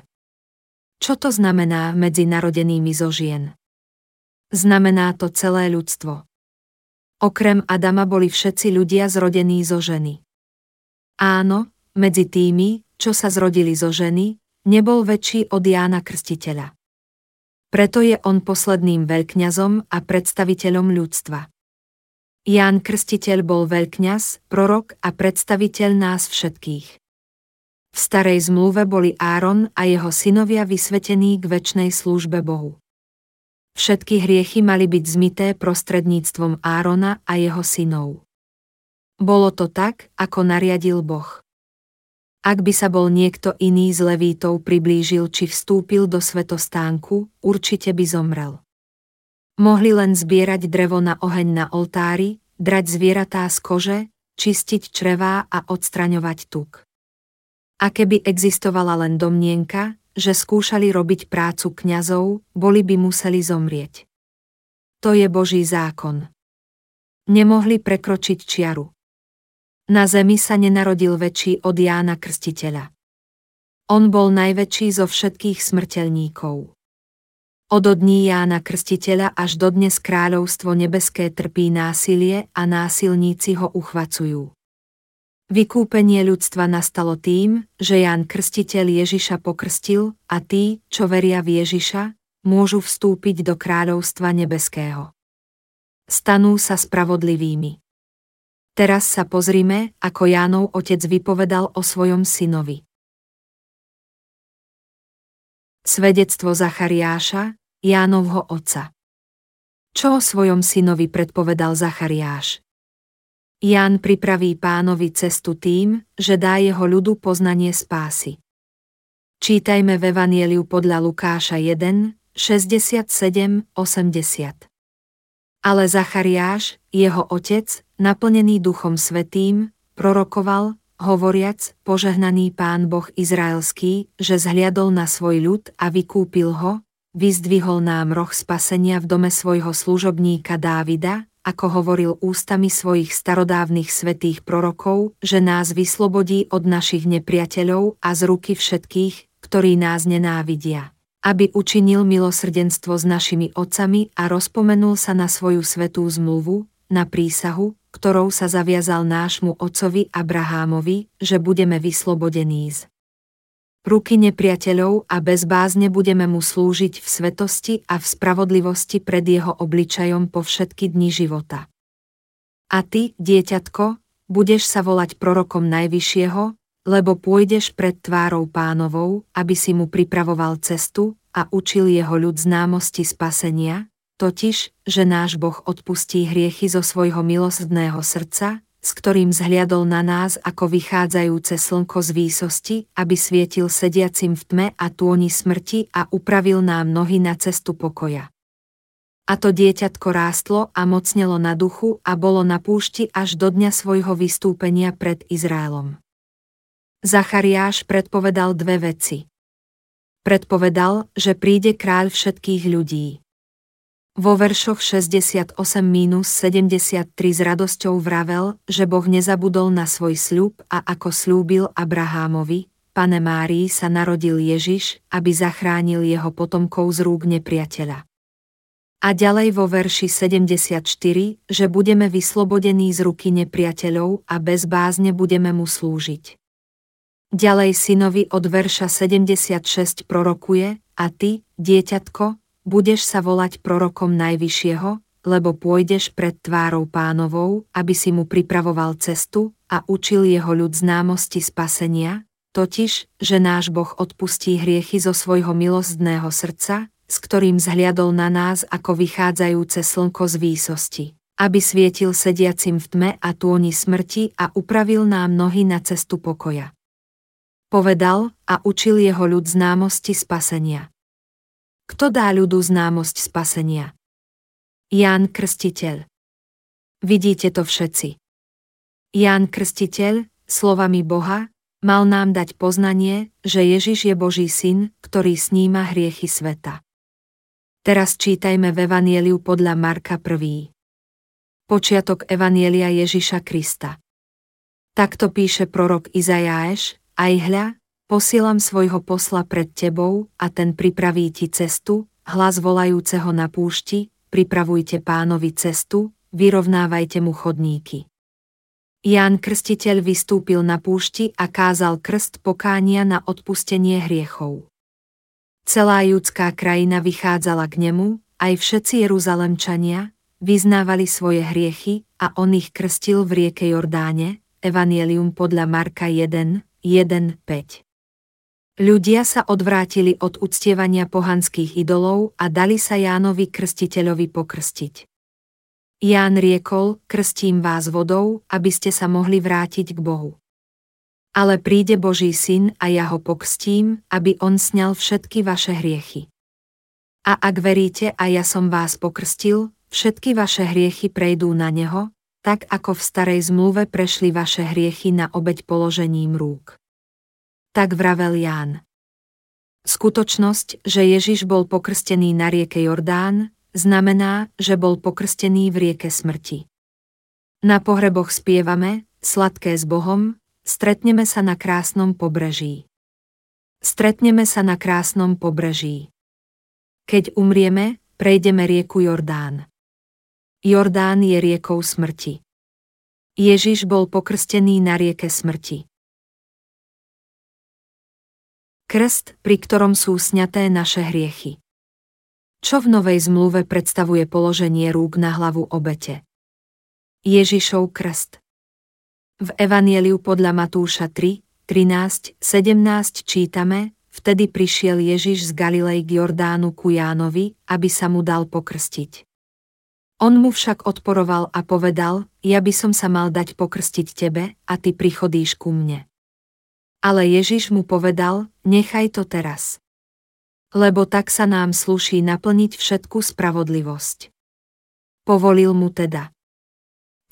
Čo to znamená medzi narodenými zo žien? Znamená to celé ľudstvo. Okrem Adama boli všetci ľudia zrodení zo ženy. Áno, medzi tými, čo sa zrodili zo ženy, nebol väčší od Jána Krstiteľa. Preto je on posledným veľkňazom a predstaviteľom ľudstva. Ján Krstiteľ bol veľkňaz, prorok a predstaviteľ nás všetkých. V starej zmluve boli Áron a jeho synovia vysvetení k väčšnej službe Bohu. Všetky hriechy mali byť zmité prostredníctvom Árona a jeho synov. Bolo to tak, ako nariadil Boh. Ak by sa bol niekto iný z levítov priblížil či vstúpil do svetostánku, určite by zomrel. Mohli len zbierať drevo na oheň na oltári, drať zvieratá z kože, čistiť črevá a odstraňovať tuk. A keby existovala len domnienka, že skúšali robiť prácu kňazov, boli by museli zomrieť. To je Boží zákon. Nemohli prekročiť čiaru. Na zemi sa nenarodil väčší od Jána Krstiteľa. On bol najväčší zo všetkých smrteľníkov. Od dní Jána Krstiteľa až do dnes kráľovstvo nebeské trpí násilie a násilníci ho uchvacujú. Vykúpenie ľudstva nastalo tým, že Ján Krstiteľ Ježiša pokrstil a tí, čo veria v Ježiša, môžu vstúpiť do kráľovstva nebeského. Stanú sa spravodlivými. Teraz sa pozrime, ako Jánov otec vypovedal o svojom synovi. Svedectvo Zachariáša, Jánovho otca. Čo o svojom synovi predpovedal Zachariáš? Ján pripraví pánovi cestu tým, že dá jeho ľudu poznanie spásy. Čítajme v Evanieliu podľa Lukáša 1, 67, 80. Ale Zachariáš, jeho otec, naplnený Duchom Svetým, prorokoval, hovoriac, požehnaný Pán Boh Izraelský, že zhliadol na svoj ľud a vykúpil ho, vyzdvihol nám roh spasenia v dome svojho služobníka Dávida, ako hovoril ústami svojich starodávnych svetých prorokov, že nás vyslobodí od našich nepriateľov a z ruky všetkých, ktorí nás nenávidia. Aby učinil milosrdenstvo s našimi otcami a rozpomenul sa na svoju svetú zmluvu, na prísahu, ktorou sa zaviazal nášmu otcovi Abrahámovi, že budeme vyslobodení z ruky nepriateľov a bez bázne budeme mu slúžiť v svetosti a v spravodlivosti pred jeho obličajom po všetky dni života. A ty, dieťatko, budeš sa volať prorokom Najvyššieho, lebo pôjdeš pred tvárou pánovou, aby si mu pripravoval cestu a učil jeho ľud známosti spasenia, totiž, že náš Boh odpustí hriechy zo svojho milosrdného srdca, s ktorým zhliadol na nás ako vychádzajúce slnko z výsosti, aby svietil sediacim v tme a tôni smrti a upravil nám nohy na cestu pokoja. A to dieťatko rástlo a mocnelo na duchu a bolo na púšti až do dňa svojho vystúpenia pred Izraelom. Zachariáš predpovedal dve veci. Predpovedal, že príde kráľ všetkých ľudí. Vo veršoch 68-73 s radosťou vravel, že Boh nezabudol na svoj sľub a ako slúbil Abrahámovi, pane Márii sa narodil Ježiš, aby zachránil jeho potomkov z rúk nepriateľa. A ďalej vo verši 74, že budeme vyslobodení z ruky nepriateľov a bez bázne budeme mu slúžiť. Ďalej synovi od verša 76 prorokuje, a ty, dieťatko, budeš sa volať prorokom Najvyššieho, lebo pôjdeš pred tvárou pánovou, aby si mu pripravoval cestu a učil jeho ľud známosti spasenia, totiž, že náš Boh odpustí hriechy zo svojho milostného srdca, s ktorým zhliadol na nás ako vychádzajúce slnko z výsosti, aby svietil sediacim v tme a túni smrti a upravil nám nohy na cestu pokoja povedal a učil jeho ľud známosti spasenia. Kto dá ľudu známosť spasenia? Ján Krstiteľ. Vidíte to všetci. Ján Krstiteľ, slovami Boha, mal nám dať poznanie, že Ježiš je Boží syn, ktorý sníma hriechy sveta. Teraz čítajme v Evanieliu podľa Marka 1. Počiatok Evanielia Ježiša Krista. Takto píše prorok Izajáš, aj hľa, posielam svojho posla pred tebou a ten pripraví ti cestu, hlas volajúceho na púšti, pripravujte pánovi cestu, vyrovnávajte mu chodníky. Ján Krstiteľ vystúpil na púšti a kázal krst pokánia na odpustenie hriechov. Celá judská krajina vychádzala k nemu, aj všetci Jeruzalemčania, vyznávali svoje hriechy a on ich krstil v rieke Jordáne, Evangelium podľa Marka 1, 1, 5. Ľudia sa odvrátili od uctievania pohanských idolov a dali sa Jánovi Krstiteľovi pokrstiť. Ján riekol, krstím vás vodou, aby ste sa mohli vrátiť k Bohu. Ale príde Boží syn a ja ho pokstím, aby on sňal všetky vaše hriechy. A ak veríte a ja som vás pokrstil, všetky vaše hriechy prejdú na neho, tak ako v starej zmluve prešli vaše hriechy na obeď položením rúk. Tak vravel Ján. Skutočnosť, že Ježiš bol pokrstený na rieke Jordán, znamená, že bol pokrstený v rieke smrti. Na pohreboch spievame, sladké s Bohom, stretneme sa na krásnom pobreží. Stretneme sa na krásnom pobreží. Keď umrieme, prejdeme rieku Jordán. Jordán je riekou smrti. Ježiš bol pokrstený na rieke smrti. Krst, pri ktorom sú sňaté naše hriechy. Čo v Novej zmluve predstavuje položenie rúk na hlavu obete? Ježišov krst. V Evanieliu podľa Matúša 3, 13, 17 čítame, vtedy prišiel Ježiš z Galilei k Jordánu ku Jánovi, aby sa mu dal pokrstiť. On mu však odporoval a povedal, ja by som sa mal dať pokrstiť tebe, a ty prichodíš ku mne. Ale Ježiš mu povedal, nechaj to teraz lebo tak sa nám sluší naplniť všetku spravodlivosť. Povolil mu teda.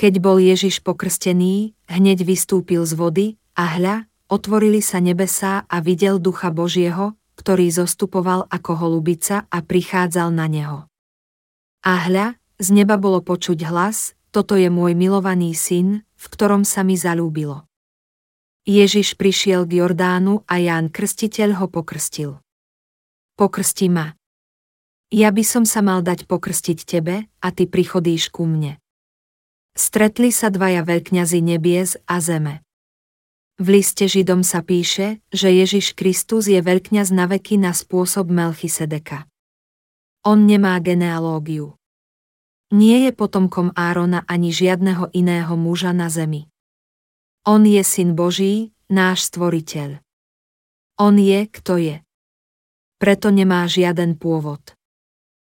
Keď bol Ježiš pokrstený, hneď vystúpil z vody a hľa, otvorili sa nebesá a videl Ducha Božieho, ktorý zostupoval ako holubica a prichádzal na neho. A hľa, z neba bolo počuť hlas, toto je môj milovaný syn, v ktorom sa mi zalúbilo. Ježiš prišiel k Jordánu a Ján Krstiteľ ho pokrstil. Pokrsti ma. Ja by som sa mal dať pokrstiť tebe a ty prichodíš ku mne. Stretli sa dvaja veľkňazi nebies a zeme. V liste Židom sa píše, že Ježiš Kristus je veľkňaz na veky na spôsob Melchisedeka. On nemá genealógiu. Nie je potomkom Árona ani žiadneho iného muža na zemi. On je syn Boží, náš stvoriteľ. On je, kto je preto nemá žiaden pôvod.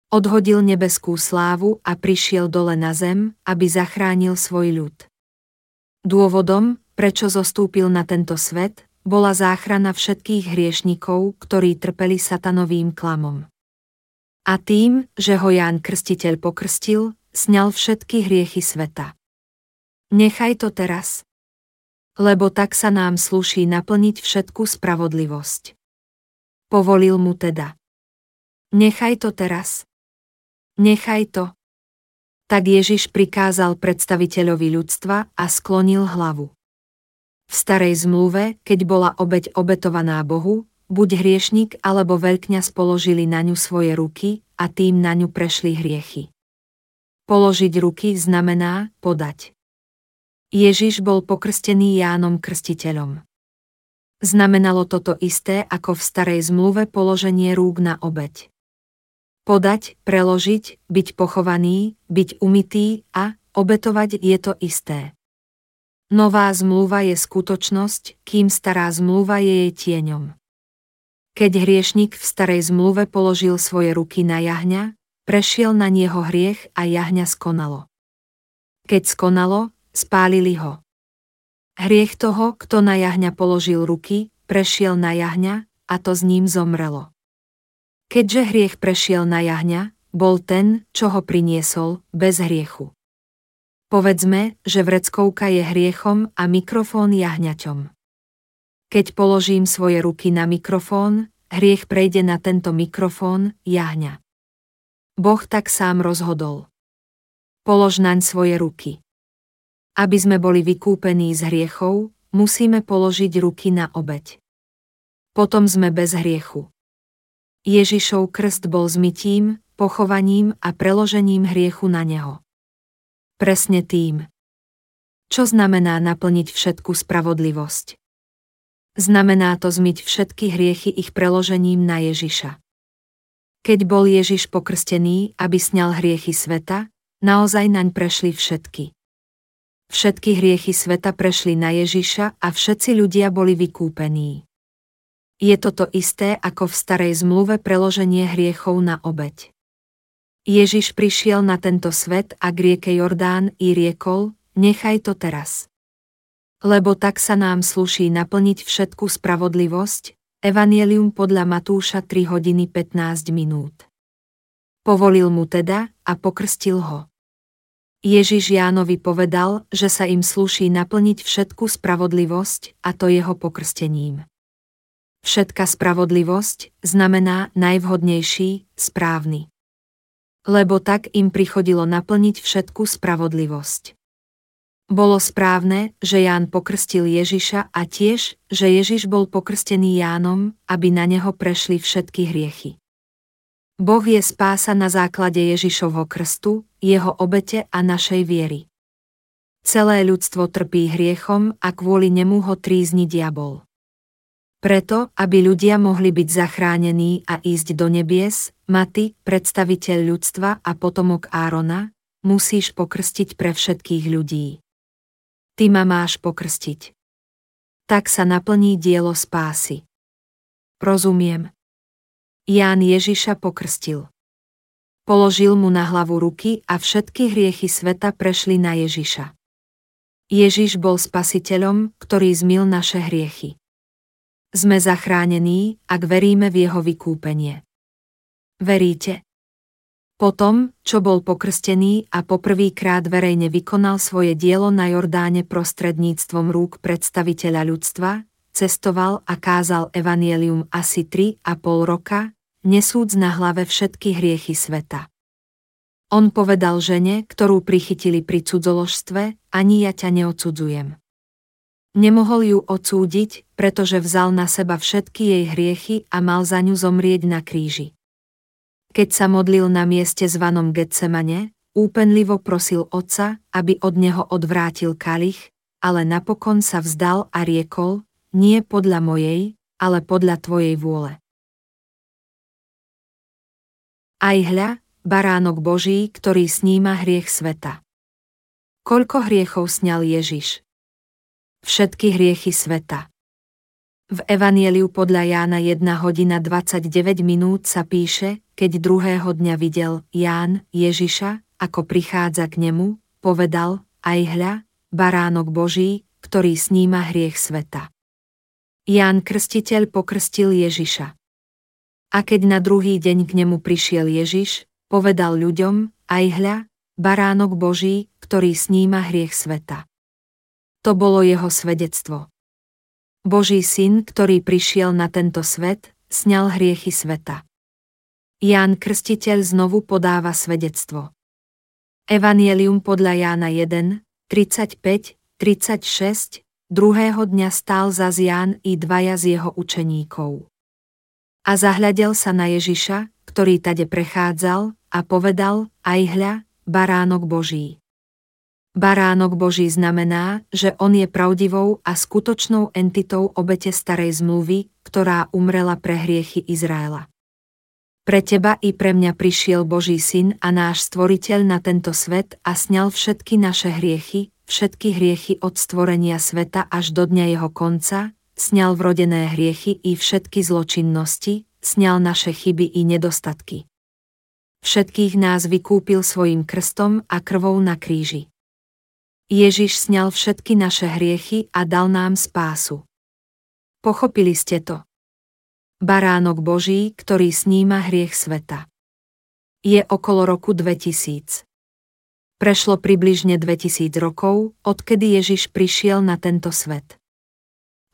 Odhodil nebeskú slávu a prišiel dole na zem, aby zachránil svoj ľud. Dôvodom, prečo zostúpil na tento svet, bola záchrana všetkých hriešnikov, ktorí trpeli satanovým klamom. A tým, že ho Ján Krstiteľ pokrstil, sňal všetky hriechy sveta. Nechaj to teraz. Lebo tak sa nám sluší naplniť všetku spravodlivosť. Povolil mu teda. Nechaj to teraz. Nechaj to. Tak Ježiš prikázal predstaviteľovi ľudstva a sklonil hlavu. V starej zmluve, keď bola obeď obetovaná Bohu, buď hriešnik alebo veľkňa spoložili na ňu svoje ruky a tým na ňu prešli hriechy. Položiť ruky znamená podať. Ježiš bol pokrstený Jánom Krstiteľom. Znamenalo toto isté ako v starej zmluve položenie rúk na obeď. Podať, preložiť, byť pochovaný, byť umytý a obetovať je to isté. Nová zmluva je skutočnosť, kým stará zmluva je jej tieňom. Keď hriešnik v starej zmluve položil svoje ruky na jahňa, prešiel na nieho hriech a jahňa skonalo. Keď skonalo, spálili ho. Hriech toho, kto na jahňa položil ruky, prešiel na jahňa, a to s ním zomrelo. Keďže hriech prešiel na jahňa, bol ten, čo ho priniesol, bez hriechu. Povedzme, že vreckovka je hriechom a mikrofón jahňaťom. Keď položím svoje ruky na mikrofón, hriech prejde na tento mikrofón, jahňa. Boh tak sám rozhodol. Polož naň svoje ruky. Aby sme boli vykúpení z hriechov, musíme položiť ruky na obeď. Potom sme bez hriechu. Ježišov krst bol zmytím, pochovaním a preložením hriechu na neho. Presne tým. Čo znamená naplniť všetku spravodlivosť? Znamená to zmyť všetky hriechy ich preložením na Ježiša. Keď bol Ježiš pokrstený, aby sňal hriechy sveta, naozaj naň prešli všetky. Všetky hriechy sveta prešli na Ježiša a všetci ľudia boli vykúpení. Je toto isté ako v starej zmluve preloženie hriechov na obeď. Ježiš prišiel na tento svet a k rieke Jordán i riekol, nechaj to teraz. Lebo tak sa nám sluší naplniť všetku spravodlivosť, Evangelium podľa Matúša 3 hodiny 15 minút. Povolil mu teda a pokrstil ho. Ježiš Jánovi povedal, že sa im sluší naplniť všetku spravodlivosť a to jeho pokrstením. Všetka spravodlivosť znamená najvhodnejší, správny. Lebo tak im prichodilo naplniť všetku spravodlivosť. Bolo správne, že Ján pokrstil Ježiša a tiež, že Ježiš bol pokrstený Jánom, aby na neho prešli všetky hriechy. Boh je spása na základe Ježišovho krstu, jeho obete a našej viery. Celé ľudstvo trpí hriechom a kvôli nemu ho trízni diabol. Preto, aby ľudia mohli byť zachránení a ísť do nebies, Maty, predstaviteľ ľudstva a potomok Árona, musíš pokrstiť pre všetkých ľudí. Ty ma máš pokrstiť. Tak sa naplní dielo spásy. Rozumiem. Ján Ježiša pokrstil. Položil mu na hlavu ruky a všetky hriechy sveta prešli na Ježiša. Ježiš bol spasiteľom, ktorý zmil naše hriechy. Sme zachránení, ak veríme v jeho vykúpenie. Veríte? Potom, čo bol pokrstený a poprvýkrát verejne vykonal svoje dielo na Jordáne prostredníctvom rúk predstaviteľa ľudstva, cestoval a kázal evanielium asi 3 a pol roka, nesúc na hlave všetky hriechy sveta. On povedal žene, ktorú prichytili pri cudzoložstve, ani ja ťa neodsudzujem. Nemohol ju odsúdiť, pretože vzal na seba všetky jej hriechy a mal za ňu zomrieť na kríži. Keď sa modlil na mieste zvanom Getsemane, úpenlivo prosil otca, aby od neho odvrátil kalich, ale napokon sa vzdal a riekol, nie podľa mojej, ale podľa tvojej vôle. Aj hľa, baránok Boží, ktorý sníma hriech sveta. Koľko hriechov sňal Ježiš? Všetky hriechy sveta. V Evanieliu podľa Jána 1 hodina 29 minút sa píše, keď druhého dňa videl Ján Ježiša, ako prichádza k nemu, povedal, aj hľa, baránok Boží, ktorý sníma hriech sveta. Ján Krstiteľ pokrstil Ježiša. A keď na druhý deň k nemu prišiel Ježiš, povedal ľuďom, aj hľa, baránok Boží, ktorý sníma hriech sveta. To bolo jeho svedectvo. Boží syn, ktorý prišiel na tento svet, sňal hriechy sveta. Ján Krstiteľ znovu podáva svedectvo. Evangelium podľa Jána 1, 35, 36, druhého dňa stál za Ján i dvaja z jeho učeníkov. A zahľadel sa na Ježiša, ktorý tade prechádzal, a povedal, aj hľa, baránok Boží. Baránok Boží znamená, že on je pravdivou a skutočnou entitou obete starej zmluvy, ktorá umrela pre hriechy Izraela. Pre teba i pre mňa prišiel Boží syn a náš stvoriteľ na tento svet a sňal všetky naše hriechy, všetky hriechy od stvorenia sveta až do dňa jeho konca, sňal vrodené hriechy i všetky zločinnosti, sňal naše chyby i nedostatky. Všetkých nás vykúpil svojim krstom a krvou na kríži. Ježiš sňal všetky naše hriechy a dal nám spásu. Pochopili ste to? Baránok Boží, ktorý sníma hriech sveta. Je okolo roku 2000. Prešlo približne 2000 rokov, odkedy Ježiš prišiel na tento svet.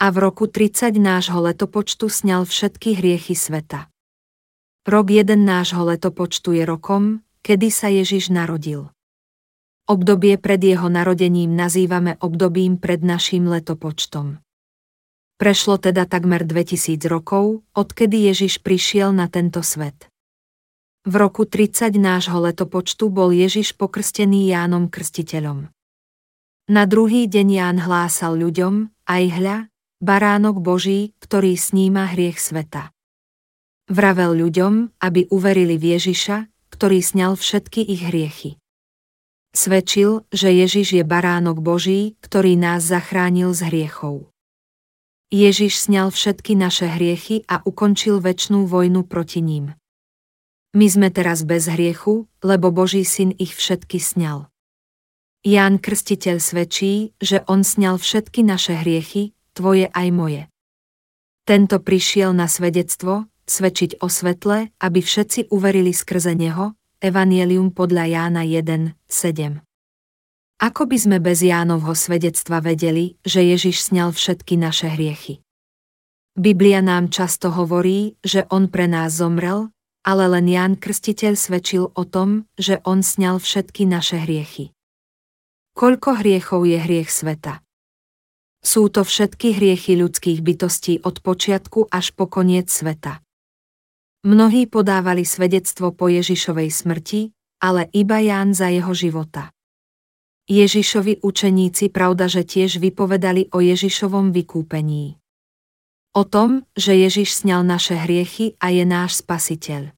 A v roku 30 nášho letopočtu sňal všetky hriechy sveta. Rok 1 nášho letopočtu je rokom, kedy sa Ježiš narodil. Obdobie pred jeho narodením nazývame obdobím pred naším letopočtom. Prešlo teda takmer 2000 rokov, odkedy Ježiš prišiel na tento svet. V roku 30 nášho letopočtu bol Ježiš pokrstený Jánom Krstiteľom. Na druhý deň Ján hlásal ľuďom, aj hľa, baránok Boží, ktorý sníma hriech sveta. Vravel ľuďom, aby uverili v Ježiša, ktorý sňal všetky ich hriechy. Svedčil, že Ježiš je baránok Boží, ktorý nás zachránil z hriechov. Ježiš sňal všetky naše hriechy a ukončil väčšnú vojnu proti ním. My sme teraz bez hriechu, lebo Boží syn ich všetky sňal. Ján Krstiteľ svedčí, že on sňal všetky naše hriechy, tvoje aj moje. Tento prišiel na svedectvo, svedčiť o svetle, aby všetci uverili skrze neho, Evangelium podľa Jána 1, 7. Ako by sme bez Jánovho svedectva vedeli, že Ježiš sňal všetky naše hriechy? Biblia nám často hovorí, že on pre nás zomrel, ale len Ján Krstiteľ svedčil o tom, že on sňal všetky naše hriechy. Koľko hriechov je hriech sveta? Sú to všetky hriechy ľudských bytostí od počiatku až po koniec sveta. Mnohí podávali svedectvo po Ježišovej smrti, ale iba Ján za jeho života. Ježišovi učeníci pravda, že tiež vypovedali o Ježišovom vykúpení. O tom, že Ježiš sňal naše hriechy a je náš spasiteľ.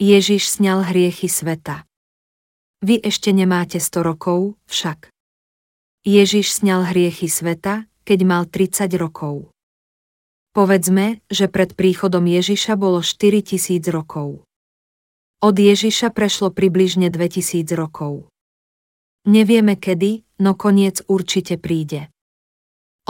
Ježiš sňal hriechy sveta. Vy ešte nemáte 100 rokov, však. Ježiš sňal hriechy sveta, keď mal 30 rokov. Povedzme, že pred príchodom Ježiša bolo 4000 rokov. Od Ježiša prešlo približne 2000 rokov. Nevieme kedy, no koniec určite príde.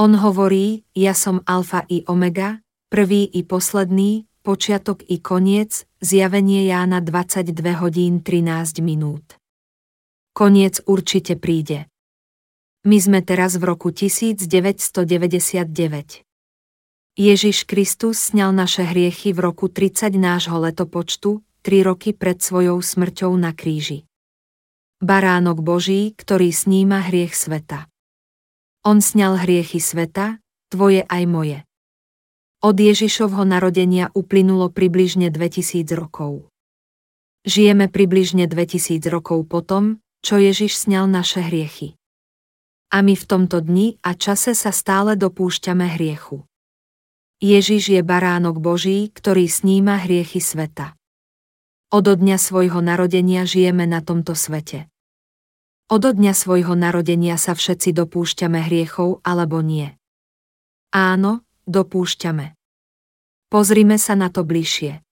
On hovorí, ja som alfa i omega, prvý i posledný, počiatok i koniec, zjavenie Jána 22 hodín 13 minút. Koniec určite príde. My sme teraz v roku 1999. Ježiš Kristus sňal naše hriechy v roku 30 nášho letopočtu, 3 roky pred svojou smrťou na kríži. Baránok Boží, ktorý sníma hriech sveta. On sňal hriechy sveta, tvoje aj moje. Od Ježišovho narodenia uplynulo približne 2000 rokov. Žijeme približne 2000 rokov potom, čo Ježiš sňal naše hriechy a my v tomto dni a čase sa stále dopúšťame hriechu. Ježiš je baránok Boží, ktorý sníma hriechy sveta. Od dňa svojho narodenia žijeme na tomto svete. Od dňa svojho narodenia sa všetci dopúšťame hriechov alebo nie. Áno, dopúšťame. Pozrime sa na to bližšie.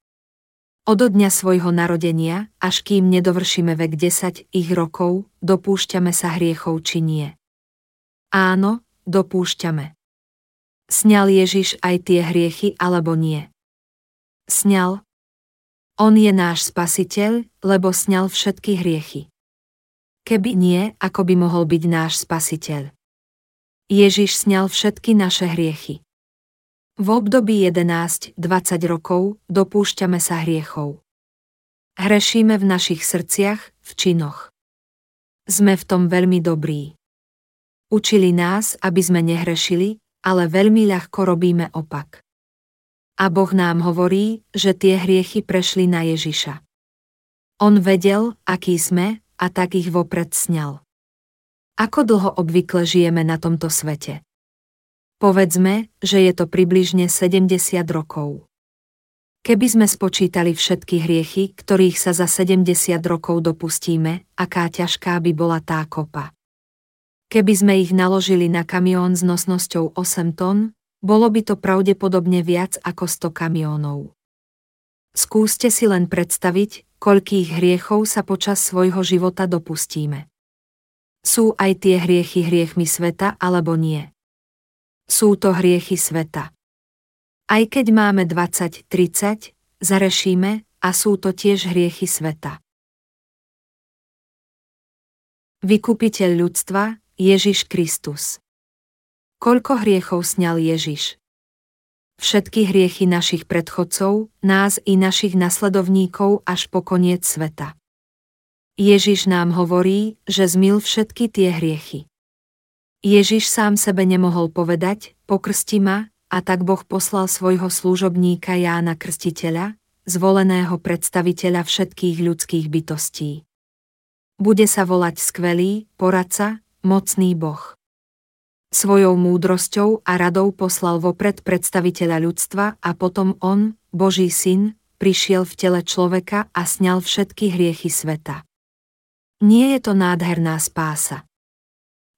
Od dňa svojho narodenia, až kým nedovršíme vek 10 ich rokov, dopúšťame sa hriechov či nie. Áno, dopúšťame. Sňal Ježiš aj tie hriechy alebo nie? Sňal. On je náš spasiteľ, lebo sňal všetky hriechy. Keby nie, ako by mohol byť náš spasiteľ? Ježiš sňal všetky naše hriechy. V období 11-20 rokov dopúšťame sa hriechov. Hrešíme v našich srdciach, v činoch. Sme v tom veľmi dobrí. Učili nás, aby sme nehrešili, ale veľmi ľahko robíme opak. A Boh nám hovorí, že tie hriechy prešli na Ježiša. On vedel, aký sme, a tak ich vopred sňal. Ako dlho obvykle žijeme na tomto svete? Povedzme, že je to približne 70 rokov. Keby sme spočítali všetky hriechy, ktorých sa za 70 rokov dopustíme, aká ťažká by bola tá kopa. Keby sme ich naložili na kamión s nosnosťou 8 tón, bolo by to pravdepodobne viac ako 100 kamiónov. Skúste si len predstaviť, koľkých hriechov sa počas svojho života dopustíme. Sú aj tie hriechy hriechmi sveta alebo nie? Sú to hriechy sveta. Aj keď máme 20-30, zarešíme a sú to tiež hriechy sveta. Vykupiteľ ľudstva, Ježiš Kristus. Koľko hriechov sňal Ježiš? Všetky hriechy našich predchodcov, nás i našich nasledovníkov až po koniec sveta. Ježiš nám hovorí, že zmil všetky tie hriechy. Ježiš sám sebe nemohol povedať, pokrsti ma, a tak Boh poslal svojho služobníka Jána Krstiteľa, zvoleného predstaviteľa všetkých ľudských bytostí. Bude sa volať skvelý, poradca, mocný Boh. Svojou múdrosťou a radou poslal vopred predstaviteľa ľudstva a potom on, Boží syn, prišiel v tele človeka a sňal všetky hriechy sveta. Nie je to nádherná spása.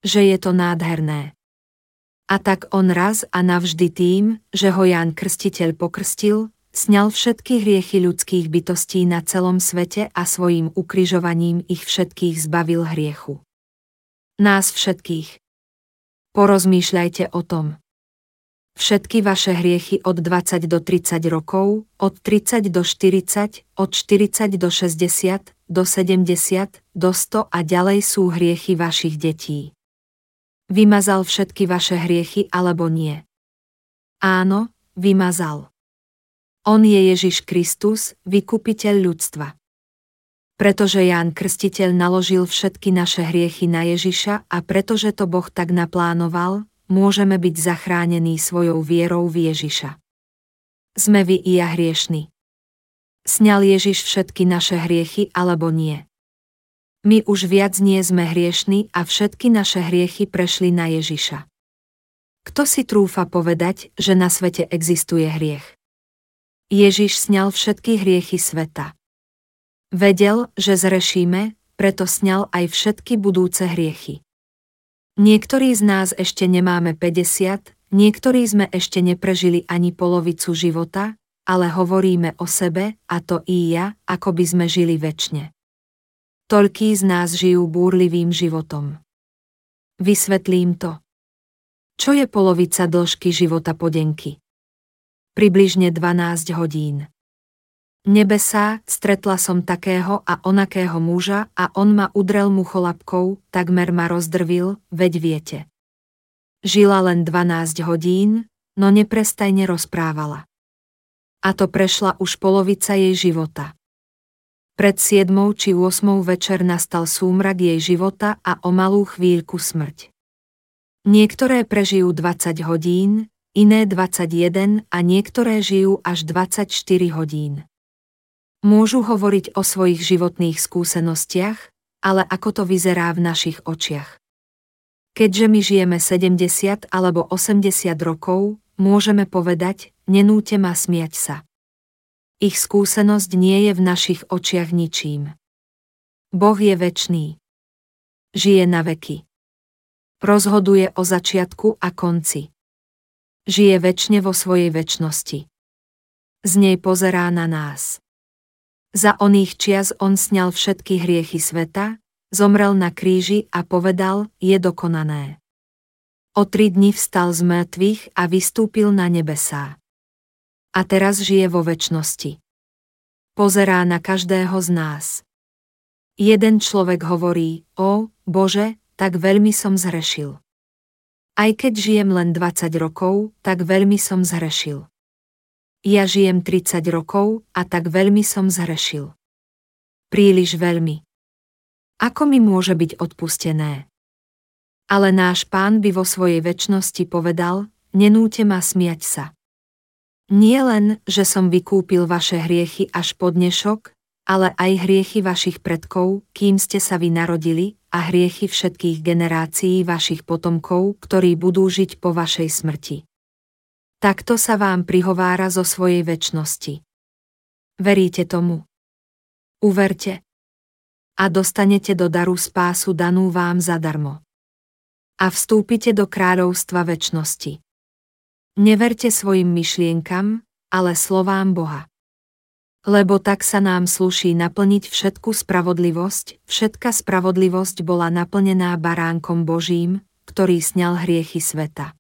Že je to nádherné. A tak on raz a navždy tým, že ho Ján Krstiteľ pokrstil, sňal všetky hriechy ľudských bytostí na celom svete a svojim ukrižovaním ich všetkých zbavil hriechu. Nás všetkých, Porozmýšľajte o tom. Všetky vaše hriechy od 20 do 30 rokov, od 30 do 40, od 40 do 60, do 70, do 100 a ďalej sú hriechy vašich detí. Vymazal všetky vaše hriechy alebo nie? Áno, vymazal. On je Ježiš Kristus, vykupiteľ ľudstva pretože Ján Krstiteľ naložil všetky naše hriechy na Ježiša a pretože to Boh tak naplánoval, môžeme byť zachránení svojou vierou v Ježiša. Sme vy i ja hriešni. Sňal Ježiš všetky naše hriechy alebo nie? My už viac nie sme hriešni a všetky naše hriechy prešli na Ježiša. Kto si trúfa povedať, že na svete existuje hriech? Ježiš sňal všetky hriechy sveta. Vedel, že zrešíme, preto sňal aj všetky budúce hriechy. Niektorí z nás ešte nemáme 50, niektorí sme ešte neprežili ani polovicu života, ale hovoríme o sebe, a to i ja, ako by sme žili väčšine. Toľkí z nás žijú búrlivým životom. Vysvetlím to. Čo je polovica dĺžky života podenky? Približne 12 hodín. Nebesá, stretla som takého a onakého muža a on ma udrel mu cholapkou, takmer ma rozdrvil, veď viete. Žila len 12 hodín, no neprestajne rozprávala. A to prešla už polovica jej života. Pred 7 či 8 večer nastal súmrak jej života a o malú chvíľku smrť. Niektoré prežijú 20 hodín, iné 21 a niektoré žijú až 24 hodín. Môžu hovoriť o svojich životných skúsenostiach, ale ako to vyzerá v našich očiach. Keďže my žijeme 70 alebo 80 rokov, môžeme povedať, nenúte ma smiať sa. Ich skúsenosť nie je v našich očiach ničím. Boh je väčší. Žije na veky. Rozhoduje o začiatku a konci. Žije väčšine vo svojej väčšnosti. Z nej pozerá na nás. Za oných čias on sňal všetky hriechy sveta, zomrel na kríži a povedal, je dokonané. O tri dni vstal z mŕtvych a vystúpil na nebesá. A teraz žije vo väčšnosti. Pozerá na každého z nás. Jeden človek hovorí, o, Bože, tak veľmi som zhrešil. Aj keď žijem len 20 rokov, tak veľmi som zhrešil. Ja žijem 30 rokov a tak veľmi som zhrešil. Príliš veľmi. Ako mi môže byť odpustené? Ale náš pán by vo svojej väčšnosti povedal, nenúte ma smiať sa. Nie len, že som vykúpil vaše hriechy až po dnešok, ale aj hriechy vašich predkov, kým ste sa vy narodili, a hriechy všetkých generácií vašich potomkov, ktorí budú žiť po vašej smrti. Takto sa vám prihovára zo svojej väčšnosti. Veríte tomu? Uverte. A dostanete do daru spásu danú vám zadarmo. A vstúpite do kráľovstva väčšnosti. Neverte svojim myšlienkam, ale slovám Boha. Lebo tak sa nám sluší naplniť všetku spravodlivosť, všetka spravodlivosť bola naplnená baránkom Božím, ktorý sňal hriechy sveta.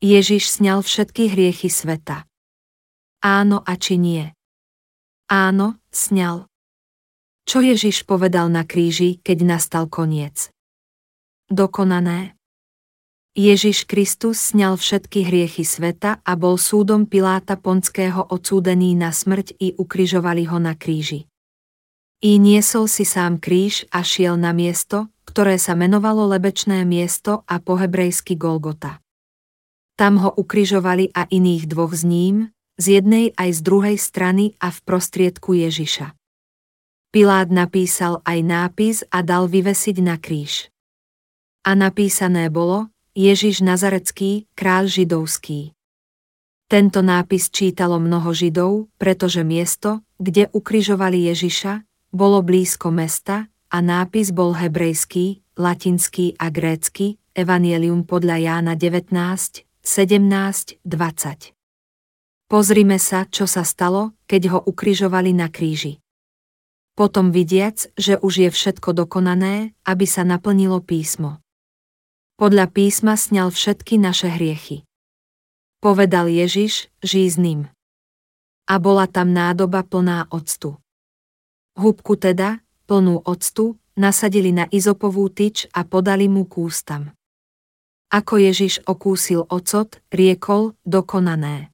Ježiš sňal všetky hriechy sveta. Áno a či nie? Áno, sňal. Čo Ježiš povedal na kríži, keď nastal koniec? Dokonané. Ježiš Kristus sňal všetky hriechy sveta a bol súdom Piláta Ponského odsúdený na smrť i ukrižovali ho na kríži. I niesol si sám kríž a šiel na miesto, ktoré sa menovalo Lebečné miesto a po hebrejsky Golgota. Tam ho ukrižovali a iných dvoch z ním, z jednej aj z druhej strany a v prostriedku Ježiša. Pilát napísal aj nápis a dal vyvesiť na kríž. A napísané bolo, Ježiš Nazarecký, kráľ židovský. Tento nápis čítalo mnoho Židov, pretože miesto, kde ukrižovali Ježiša, bolo blízko mesta a nápis bol hebrejský, latinský a grécky, Evangelium podľa Jána 19, 17, 20. Pozrime sa, čo sa stalo, keď ho ukrižovali na kríži. Potom vidiac, že už je všetko dokonané, aby sa naplnilo písmo. Podľa písma sňal všetky naše hriechy. Povedal Ježiš, žízným. A bola tam nádoba plná octu. Húbku teda, plnú octu, nasadili na izopovú tyč a podali mu k ústam. Ako Ježiš okúsil ocot, riekol, dokonané.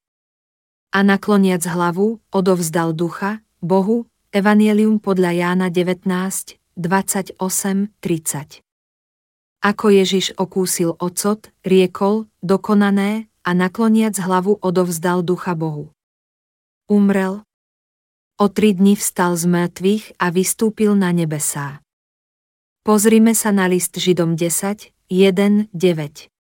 A nakloniac hlavu, odovzdal ducha, Bohu, Evangelium podľa Jána 19, 28, 30. Ako Ježiš okúsil ocot, riekol, dokonané, a nakloniac hlavu odovzdal ducha Bohu. Umrel. O tri dni vstal z mŕtvych a vystúpil na nebesá. Pozrime sa na list Židom 10, 1, 9.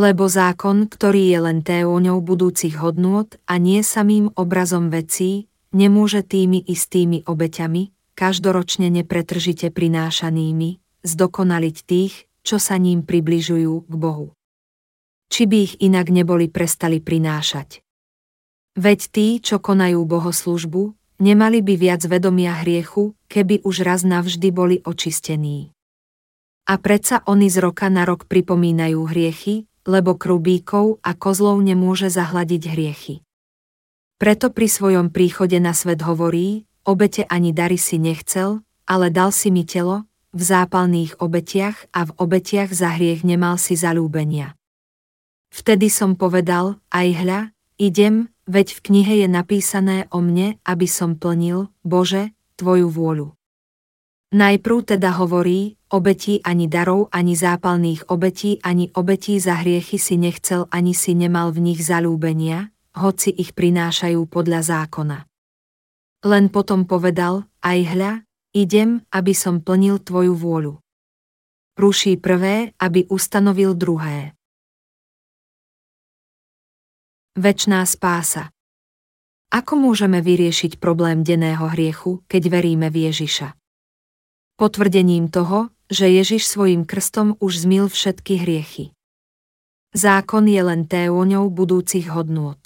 Lebo zákon, ktorý je len téóňou budúcich hodnôt a nie samým obrazom vecí, nemôže tými istými obeťami, každoročne nepretržite prinášanými, zdokonaliť tých, čo sa ním približujú k Bohu. Či by ich inak neboli prestali prinášať. Veď tí, čo konajú bohoslužbu, nemali by viac vedomia hriechu, keby už raz navždy boli očistení. A predsa oni z roka na rok pripomínajú hriechy, lebo krubíkov a kozlov nemôže zahladiť hriechy. Preto pri svojom príchode na svet hovorí, obete ani dary si nechcel, ale dal si mi telo, v zápalných obetiach a v obetiach za hriech nemal si zalúbenia. Vtedy som povedal, aj hľa, idem, veď v knihe je napísané o mne, aby som plnil, Bože, Tvoju vôľu. Najprv teda hovorí, obetí ani darov, ani zápalných obetí, ani obetí za hriechy si nechcel, ani si nemal v nich zalúbenia, hoci ich prinášajú podľa zákona. Len potom povedal, aj hľa, idem, aby som plnil tvoju vôľu. Ruší prvé, aby ustanovil druhé. Večná spása Ako môžeme vyriešiť problém denného hriechu, keď veríme v Ježiša? Potvrdením toho, že Ježiš svojim krstom už zmil všetky hriechy. Zákon je len téoňou budúcich hodnôt.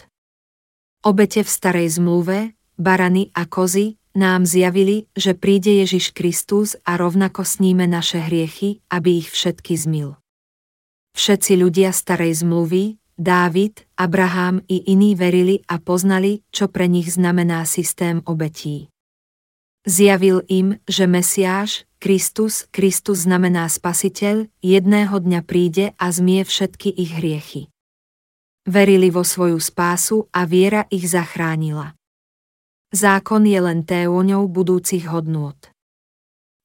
Obete v starej zmluve, barany a kozy, nám zjavili, že príde Ježiš Kristus a rovnako sníme naše hriechy, aby ich všetky zmil. Všetci ľudia starej zmluvy, Dávid, Abraham i iní verili a poznali, čo pre nich znamená systém obetí. Zjavil im, že Mesiáš, Kristus, Kristus znamená spasiteľ, jedného dňa príde a zmie všetky ich hriechy. Verili vo svoju spásu a viera ich zachránila. Zákon je len téoňou budúcich hodnôt.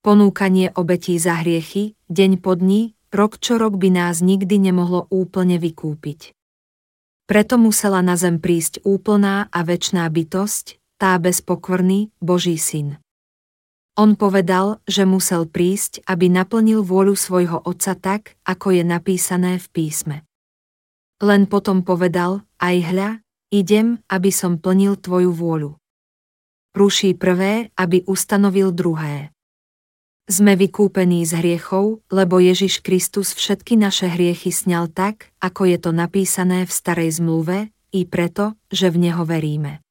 Ponúkanie obetí za hriechy, deň po dni, rok čo rok by nás nikdy nemohlo úplne vykúpiť. Preto musela na zem prísť úplná a väčná bytosť, tá bezpokvrný, Boží syn. On povedal, že musel prísť, aby naplnil vôľu svojho otca tak, ako je napísané v písme. Len potom povedal, aj hľa, idem, aby som plnil tvoju vôľu ruší prvé, aby ustanovil druhé. Sme vykúpení z hriechov, lebo Ježiš Kristus všetky naše hriechy sňal tak, ako je to napísané v starej zmluve, i preto, že v Neho veríme.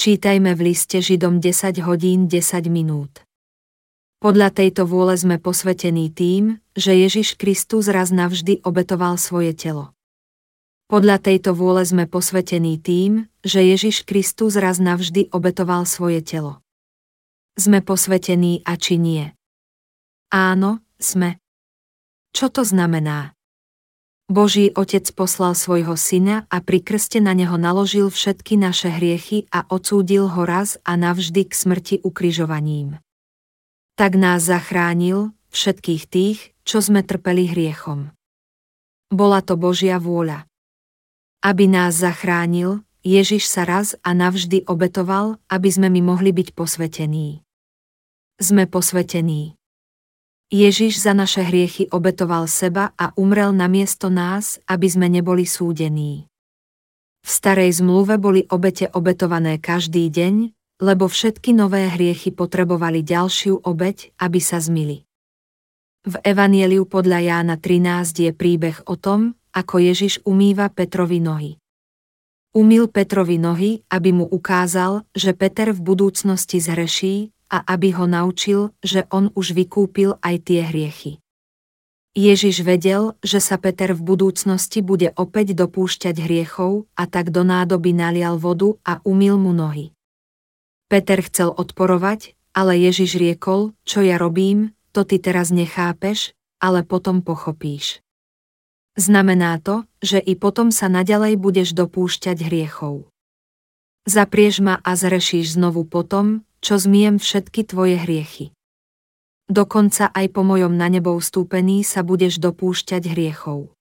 Čítajme v liste Židom 10 hodín 10 minút. Podľa tejto vôle sme posvetení tým, že Ježiš Kristus raz navždy obetoval svoje telo. Podľa tejto vôle sme posvetení tým, že Ježiš Kristus raz navždy obetoval svoje telo. Sme posvetení a či nie? Áno, sme. Čo to znamená? Boží Otec poslal svojho syna a pri krste na neho naložil všetky naše hriechy a odsúdil ho raz a navždy k smrti ukrižovaním. Tak nás zachránil, všetkých tých, čo sme trpeli hriechom. Bola to Božia vôľa. Aby nás zachránil, Ježiš sa raz a navždy obetoval, aby sme my mohli byť posvetení. Sme posvetení. Ježiš za naše hriechy obetoval seba a umrel na miesto nás, aby sme neboli súdení. V starej zmluve boli obete obetované každý deň, lebo všetky nové hriechy potrebovali ďalšiu obeť, aby sa zmili. V Evanieliu podľa Jána 13 je príbeh o tom, ako Ježiš umýva Petrovi nohy. Umýl Petrovi nohy, aby mu ukázal, že Peter v budúcnosti zhreší, a aby ho naučil, že on už vykúpil aj tie hriechy. Ježiš vedel, že sa Peter v budúcnosti bude opäť dopúšťať hriechov a tak do nádoby nalial vodu a umil mu nohy. Peter chcel odporovať, ale Ježiš riekol, čo ja robím, to ty teraz nechápeš, ale potom pochopíš. Znamená to, že i potom sa naďalej budeš dopúšťať hriechov. Zapriež ma a zrešíš znovu potom, čo zmiem všetky tvoje hriechy. Dokonca aj po mojom na nebo ustúpení sa budeš dopúšťať hriechov.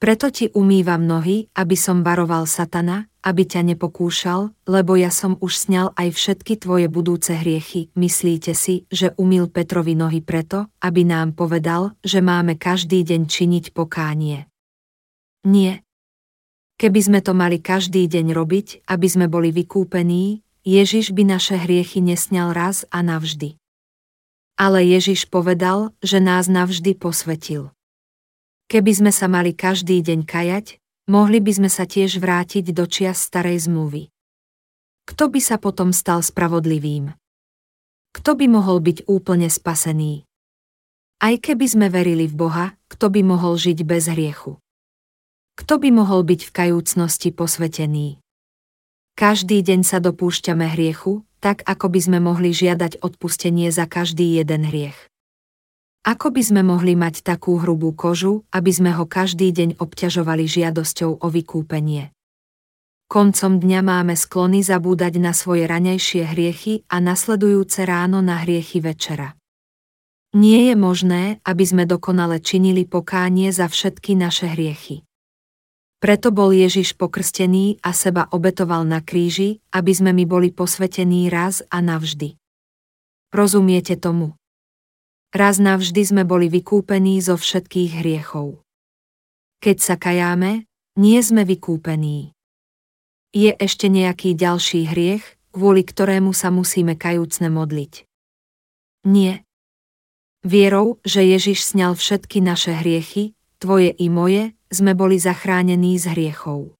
Preto ti umývam nohy, aby som varoval satana, aby ťa nepokúšal, lebo ja som už sňal aj všetky tvoje budúce hriechy. Myslíte si, že umýl Petrovi nohy preto, aby nám povedal, že máme každý deň činiť pokánie? Nie. Keby sme to mali každý deň robiť, aby sme boli vykúpení, Ježiš by naše hriechy nesňal raz a navždy. Ale Ježiš povedal, že nás navždy posvetil. Keby sme sa mali každý deň kajať, mohli by sme sa tiež vrátiť do čias starej zmluvy. Kto by sa potom stal spravodlivým? Kto by mohol byť úplne spasený? Aj keby sme verili v Boha, kto by mohol žiť bez hriechu? Kto by mohol byť v kajúcnosti posvetený? Každý deň sa dopúšťame hriechu, tak ako by sme mohli žiadať odpustenie za každý jeden hriech. Ako by sme mohli mať takú hrubú kožu, aby sme ho každý deň obťažovali žiadosťou o vykúpenie? Koncom dňa máme sklony zabúdať na svoje ranejšie hriechy a nasledujúce ráno na hriechy večera. Nie je možné, aby sme dokonale činili pokánie za všetky naše hriechy. Preto bol Ježiš pokrstený a seba obetoval na kríži, aby sme my boli posvetení raz a navždy. Rozumiete tomu? Raz navždy sme boli vykúpení zo všetkých hriechov. Keď sa kajáme, nie sme vykúpení. Je ešte nejaký ďalší hriech, kvôli ktorému sa musíme kajúcne modliť? Nie. Vierou, že Ježiš sňal všetky naše hriechy, tvoje i moje, sme boli zachránení z hriechov.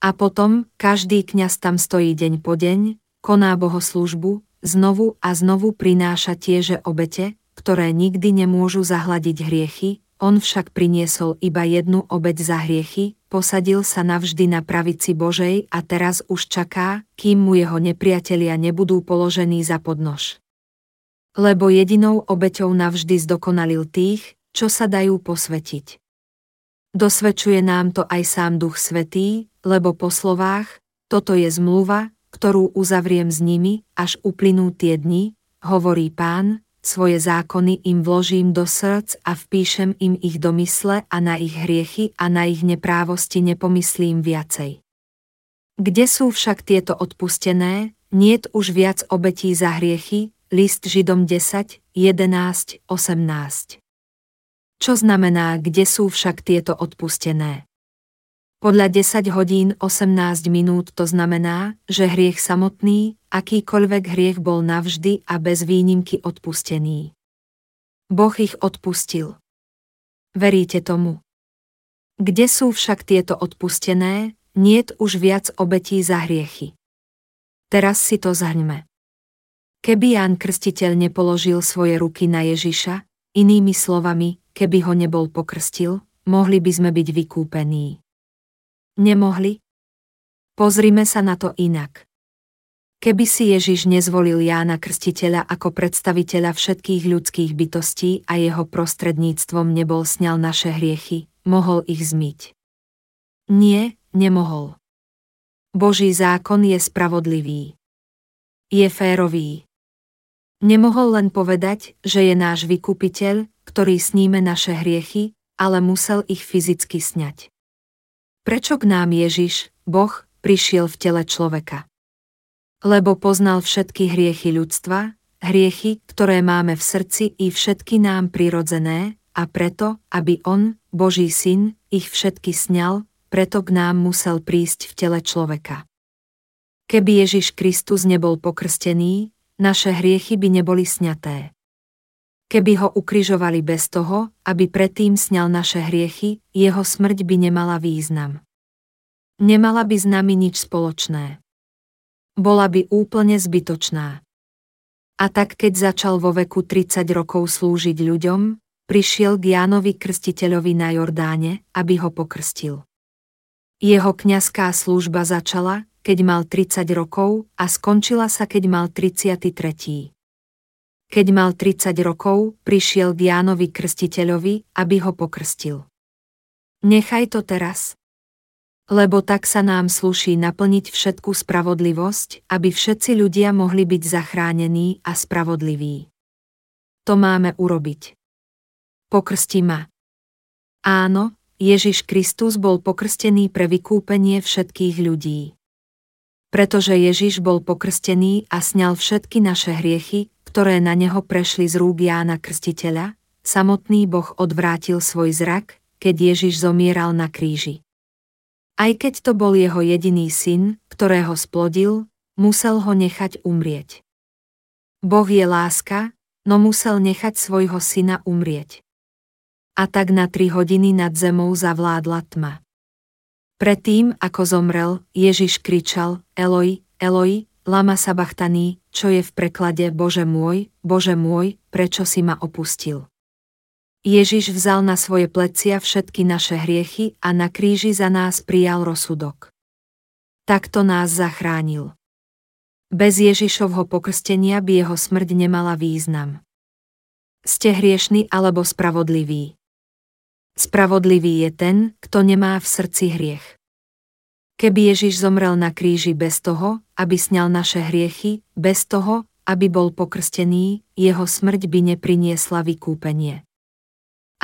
A potom, každý kňaz tam stojí deň po deň, koná bohoslužbu, znovu a znovu prináša tieže obete, ktoré nikdy nemôžu zahladiť hriechy, on však priniesol iba jednu obeď za hriechy, posadil sa navždy na pravici Božej a teraz už čaká, kým mu jeho nepriatelia nebudú položení za podnož. Lebo jedinou obeťou navždy zdokonalil tých, čo sa dajú posvetiť. Dosvedčuje nám to aj sám Duch Svetý, lebo po slovách, toto je zmluva, ktorú uzavriem s nimi, až uplynú tie dni, hovorí pán, svoje zákony im vložím do srdc a vpíšem im ich do mysle a na ich hriechy a na ich neprávosti nepomyslím viacej. Kde sú však tieto odpustené, niet už viac obetí za hriechy, list Židom 10, 11, 18. Čo znamená, kde sú však tieto odpustené? Podľa 10 hodín 18 minút to znamená, že hriech samotný, akýkoľvek hriech bol navždy a bez výnimky odpustený. Boh ich odpustil. Veríte tomu? Kde sú však tieto odpustené, niet už viac obetí za hriechy. Teraz si to zhrňme. Keby Ján Krstiteľ nepoložil svoje ruky na Ježiša, inými slovami, keby ho nebol pokrstil, mohli by sme byť vykúpení. Nemohli? Pozrime sa na to inak. Keby si Ježiš nezvolil Jána Krstiteľa ako predstaviteľa všetkých ľudských bytostí a jeho prostredníctvom nebol sňal naše hriechy, mohol ich zmyť. Nie, nemohol. Boží zákon je spravodlivý. Je férový. Nemohol len povedať, že je náš vykupiteľ, ktorý sníme naše hriechy, ale musel ich fyzicky sňať. Prečo k nám Ježiš, Boh, prišiel v tele človeka? Lebo poznal všetky hriechy ľudstva, hriechy, ktoré máme v srdci i všetky nám prirodzené, a preto, aby On, Boží syn, ich všetky sňal, preto k nám musel prísť v tele človeka. Keby Ježiš Kristus nebol pokrstený, naše hriechy by neboli sňaté. Keby ho ukrižovali bez toho, aby predtým sňal naše hriechy, jeho smrť by nemala význam. Nemala by s nami nič spoločné. Bola by úplne zbytočná. A tak keď začal vo veku 30 rokov slúžiť ľuďom, prišiel k Jánovi Krstiteľovi na Jordáne, aby ho pokrstil. Jeho kňazská služba začala, keď mal 30 rokov a skončila sa, keď mal 33. Keď mal 30 rokov, prišiel k Jánovi Krstiteľovi, aby ho pokrstil. Nechaj to teraz. Lebo tak sa nám sluší naplniť všetku spravodlivosť, aby všetci ľudia mohli byť zachránení a spravodliví. To máme urobiť. Pokrsti ma. Áno, Ježiš Kristus bol pokrstený pre vykúpenie všetkých ľudí pretože Ježiš bol pokrstený a sňal všetky naše hriechy, ktoré na neho prešli z rúk Jána Krstiteľa, samotný Boh odvrátil svoj zrak, keď Ježiš zomieral na kríži. Aj keď to bol jeho jediný syn, ktorého splodil, musel ho nechať umrieť. Boh je láska, no musel nechať svojho syna umrieť. A tak na tri hodiny nad zemou zavládla tma. Predtým, ako zomrel, Ježiš kričal, Eloi, Eloi, lama sabachtaný, čo je v preklade Bože môj, Bože môj, prečo si ma opustil. Ježiš vzal na svoje plecia všetky naše hriechy a na kríži za nás prijal rozsudok. Takto nás zachránil. Bez Ježišovho pokrstenia by jeho smrť nemala význam. Ste hriešni alebo spravodliví. Spravodlivý je ten, kto nemá v srdci hriech. Keby Ježiš zomrel na kríži bez toho, aby sňal naše hriechy, bez toho, aby bol pokrstený, jeho smrť by nepriniesla vykúpenie.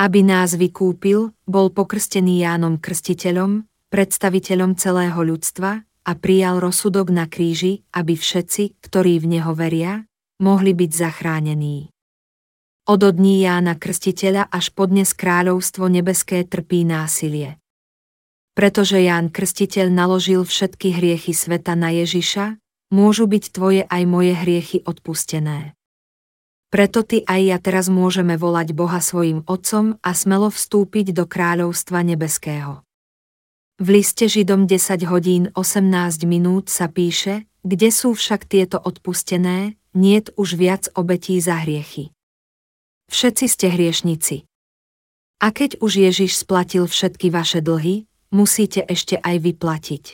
Aby nás vykúpil, bol pokrstený Jánom Krstiteľom, predstaviteľom celého ľudstva a prijal rozsudok na kríži, aby všetci, ktorí v Neho veria, mohli byť zachránení. Od dní Jána Krstiteľa až podnes kráľovstvo nebeské trpí násilie. Pretože Ján Krstiteľ naložil všetky hriechy sveta na Ježiša, môžu byť tvoje aj moje hriechy odpustené. Preto ty aj ja teraz môžeme volať Boha svojim Otcom a smelo vstúpiť do kráľovstva nebeského. V liste Židom 10 hodín 18 minút sa píše, kde sú však tieto odpustené, niet už viac obetí za hriechy. Všetci ste hriešnici. A keď už Ježiš splatil všetky vaše dlhy, musíte ešte aj vyplatiť.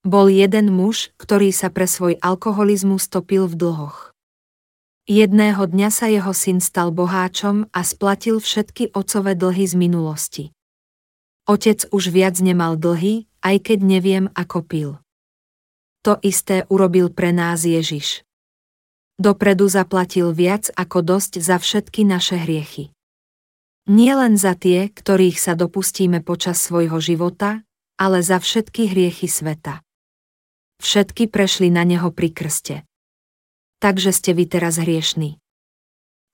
Bol jeden muž, ktorý sa pre svoj alkoholizmus stopil v dlhoch. Jedného dňa sa jeho syn stal boháčom a splatil všetky otcové dlhy z minulosti. Otec už viac nemal dlhy, aj keď neviem, ako pil. To isté urobil pre nás Ježiš. Dopredu zaplatil viac ako dosť za všetky naše hriechy. Nie len za tie, ktorých sa dopustíme počas svojho života, ale za všetky hriechy sveta. Všetky prešli na neho pri krste. Takže ste vy teraz hriešní.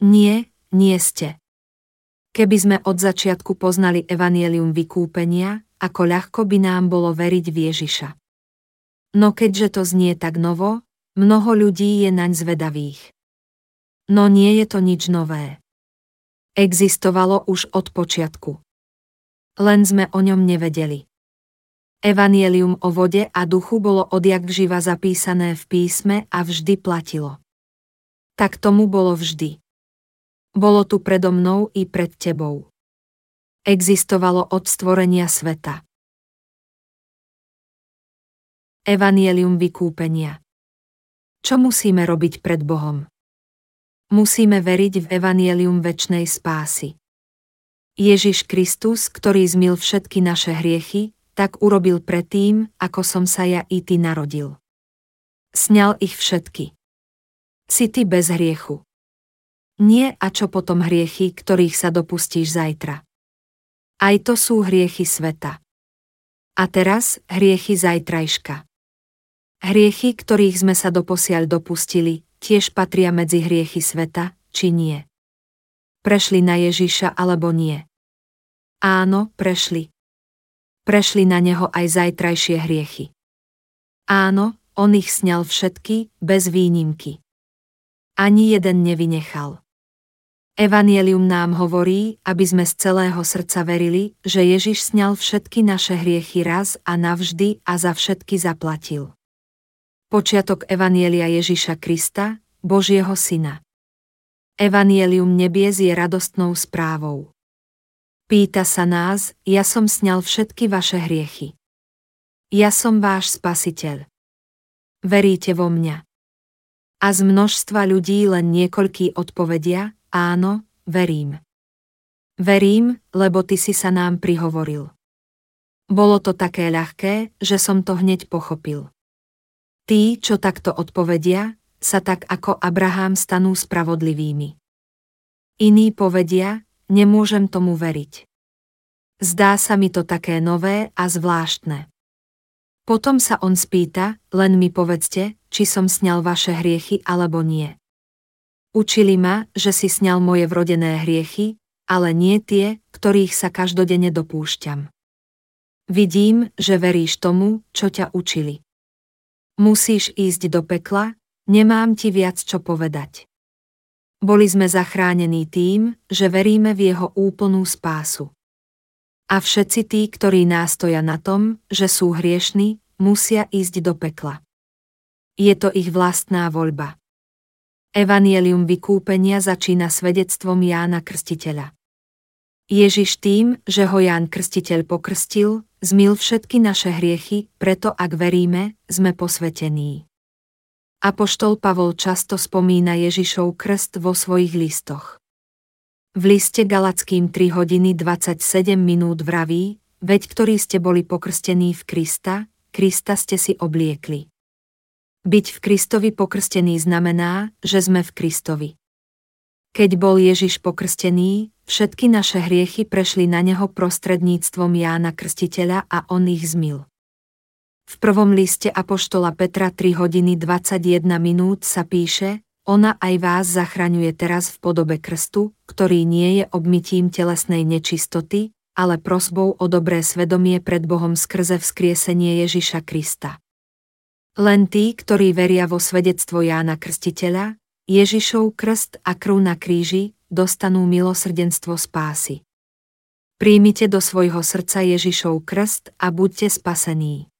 Nie, nie ste. Keby sme od začiatku poznali evanielium vykúpenia, ako ľahko by nám bolo veriť v Ježiša. No keďže to znie tak novo, Mnoho ľudí je naň zvedavých. No nie je to nič nové. Existovalo už od počiatku. Len sme o ňom nevedeli. Evangelium o vode a duchu bolo odjak živa zapísané v písme a vždy platilo. Tak tomu bolo vždy. Bolo tu predo mnou i pred tebou. Existovalo od stvorenia sveta. Evangelium vykúpenia čo musíme robiť pred Bohom? Musíme veriť v evanielium väčšnej spásy. Ježiš Kristus, ktorý zmil všetky naše hriechy, tak urobil predtým, ako som sa ja i ty narodil. Sňal ich všetky. Si ty bez hriechu. Nie a čo potom hriechy, ktorých sa dopustíš zajtra. Aj to sú hriechy sveta. A teraz hriechy zajtrajška. Hriechy, ktorých sme sa doposiaľ dopustili, tiež patria medzi hriechy sveta, či nie. Prešli na Ježiša alebo nie. Áno, prešli. Prešli na neho aj zajtrajšie hriechy. Áno, on ich sňal všetky, bez výnimky. Ani jeden nevynechal. Evangelium nám hovorí, aby sme z celého srdca verili, že Ježiš sňal všetky naše hriechy raz a navždy a za všetky zaplatil. Počiatok Evanielia Ježiša Krista, Božieho Syna. Evangelium nebies je radostnou správou. Pýta sa nás, ja som sňal všetky vaše hriechy. Ja som váš spasiteľ. Veríte vo mňa. A z množstva ľudí len niekoľký odpovedia, áno, verím. Verím, lebo ty si sa nám prihovoril. Bolo to také ľahké, že som to hneď pochopil. Tí, čo takto odpovedia, sa tak ako Abraham stanú spravodlivými. Iní povedia, nemôžem tomu veriť. Zdá sa mi to také nové a zvláštne. Potom sa on spýta, len mi povedzte, či som sňal vaše hriechy alebo nie. Učili ma, že si sňal moje vrodené hriechy, ale nie tie, ktorých sa každodenne dopúšťam. Vidím, že veríš tomu, čo ťa učili. Musíš ísť do pekla, Nemám ti viac čo povedať. Boli sme zachránení tým, že veríme v jeho úplnú spásu. A všetci tí, ktorí nástoja na tom, že sú hriešní, musia ísť do pekla. Je to ich vlastná voľba. Evangelium vykúpenia začína svedectvom Jána Krstiteľa. Ježiš tým, že ho Ján Krstiteľ pokrstil, zmil všetky naše hriechy, preto ak veríme, sme posvetení. Apoštol Pavol často spomína Ježišov krst vo svojich listoch. V liste Galackým 3 hodiny 27 minút vraví, veď ktorí ste boli pokrstení v Krista, Krista ste si obliekli. Byť v Kristovi pokrstený znamená, že sme v Kristovi. Keď bol Ježiš pokrstený, všetky naše hriechy prešli na neho prostredníctvom Jána Krstiteľa a on ich zmil. V prvom liste Apoštola Petra 3 hodiny 21 minút sa píše, ona aj vás zachraňuje teraz v podobe krstu, ktorý nie je obmytím telesnej nečistoty, ale prosbou o dobré svedomie pred Bohom skrze vzkriesenie Ježiša Krista. Len tí, ktorí veria vo svedectvo Jána Krstiteľa, Ježišov krst a krv na kríži, dostanú milosrdenstvo spásy. Príjmite do svojho srdca Ježišov krst a buďte spasení.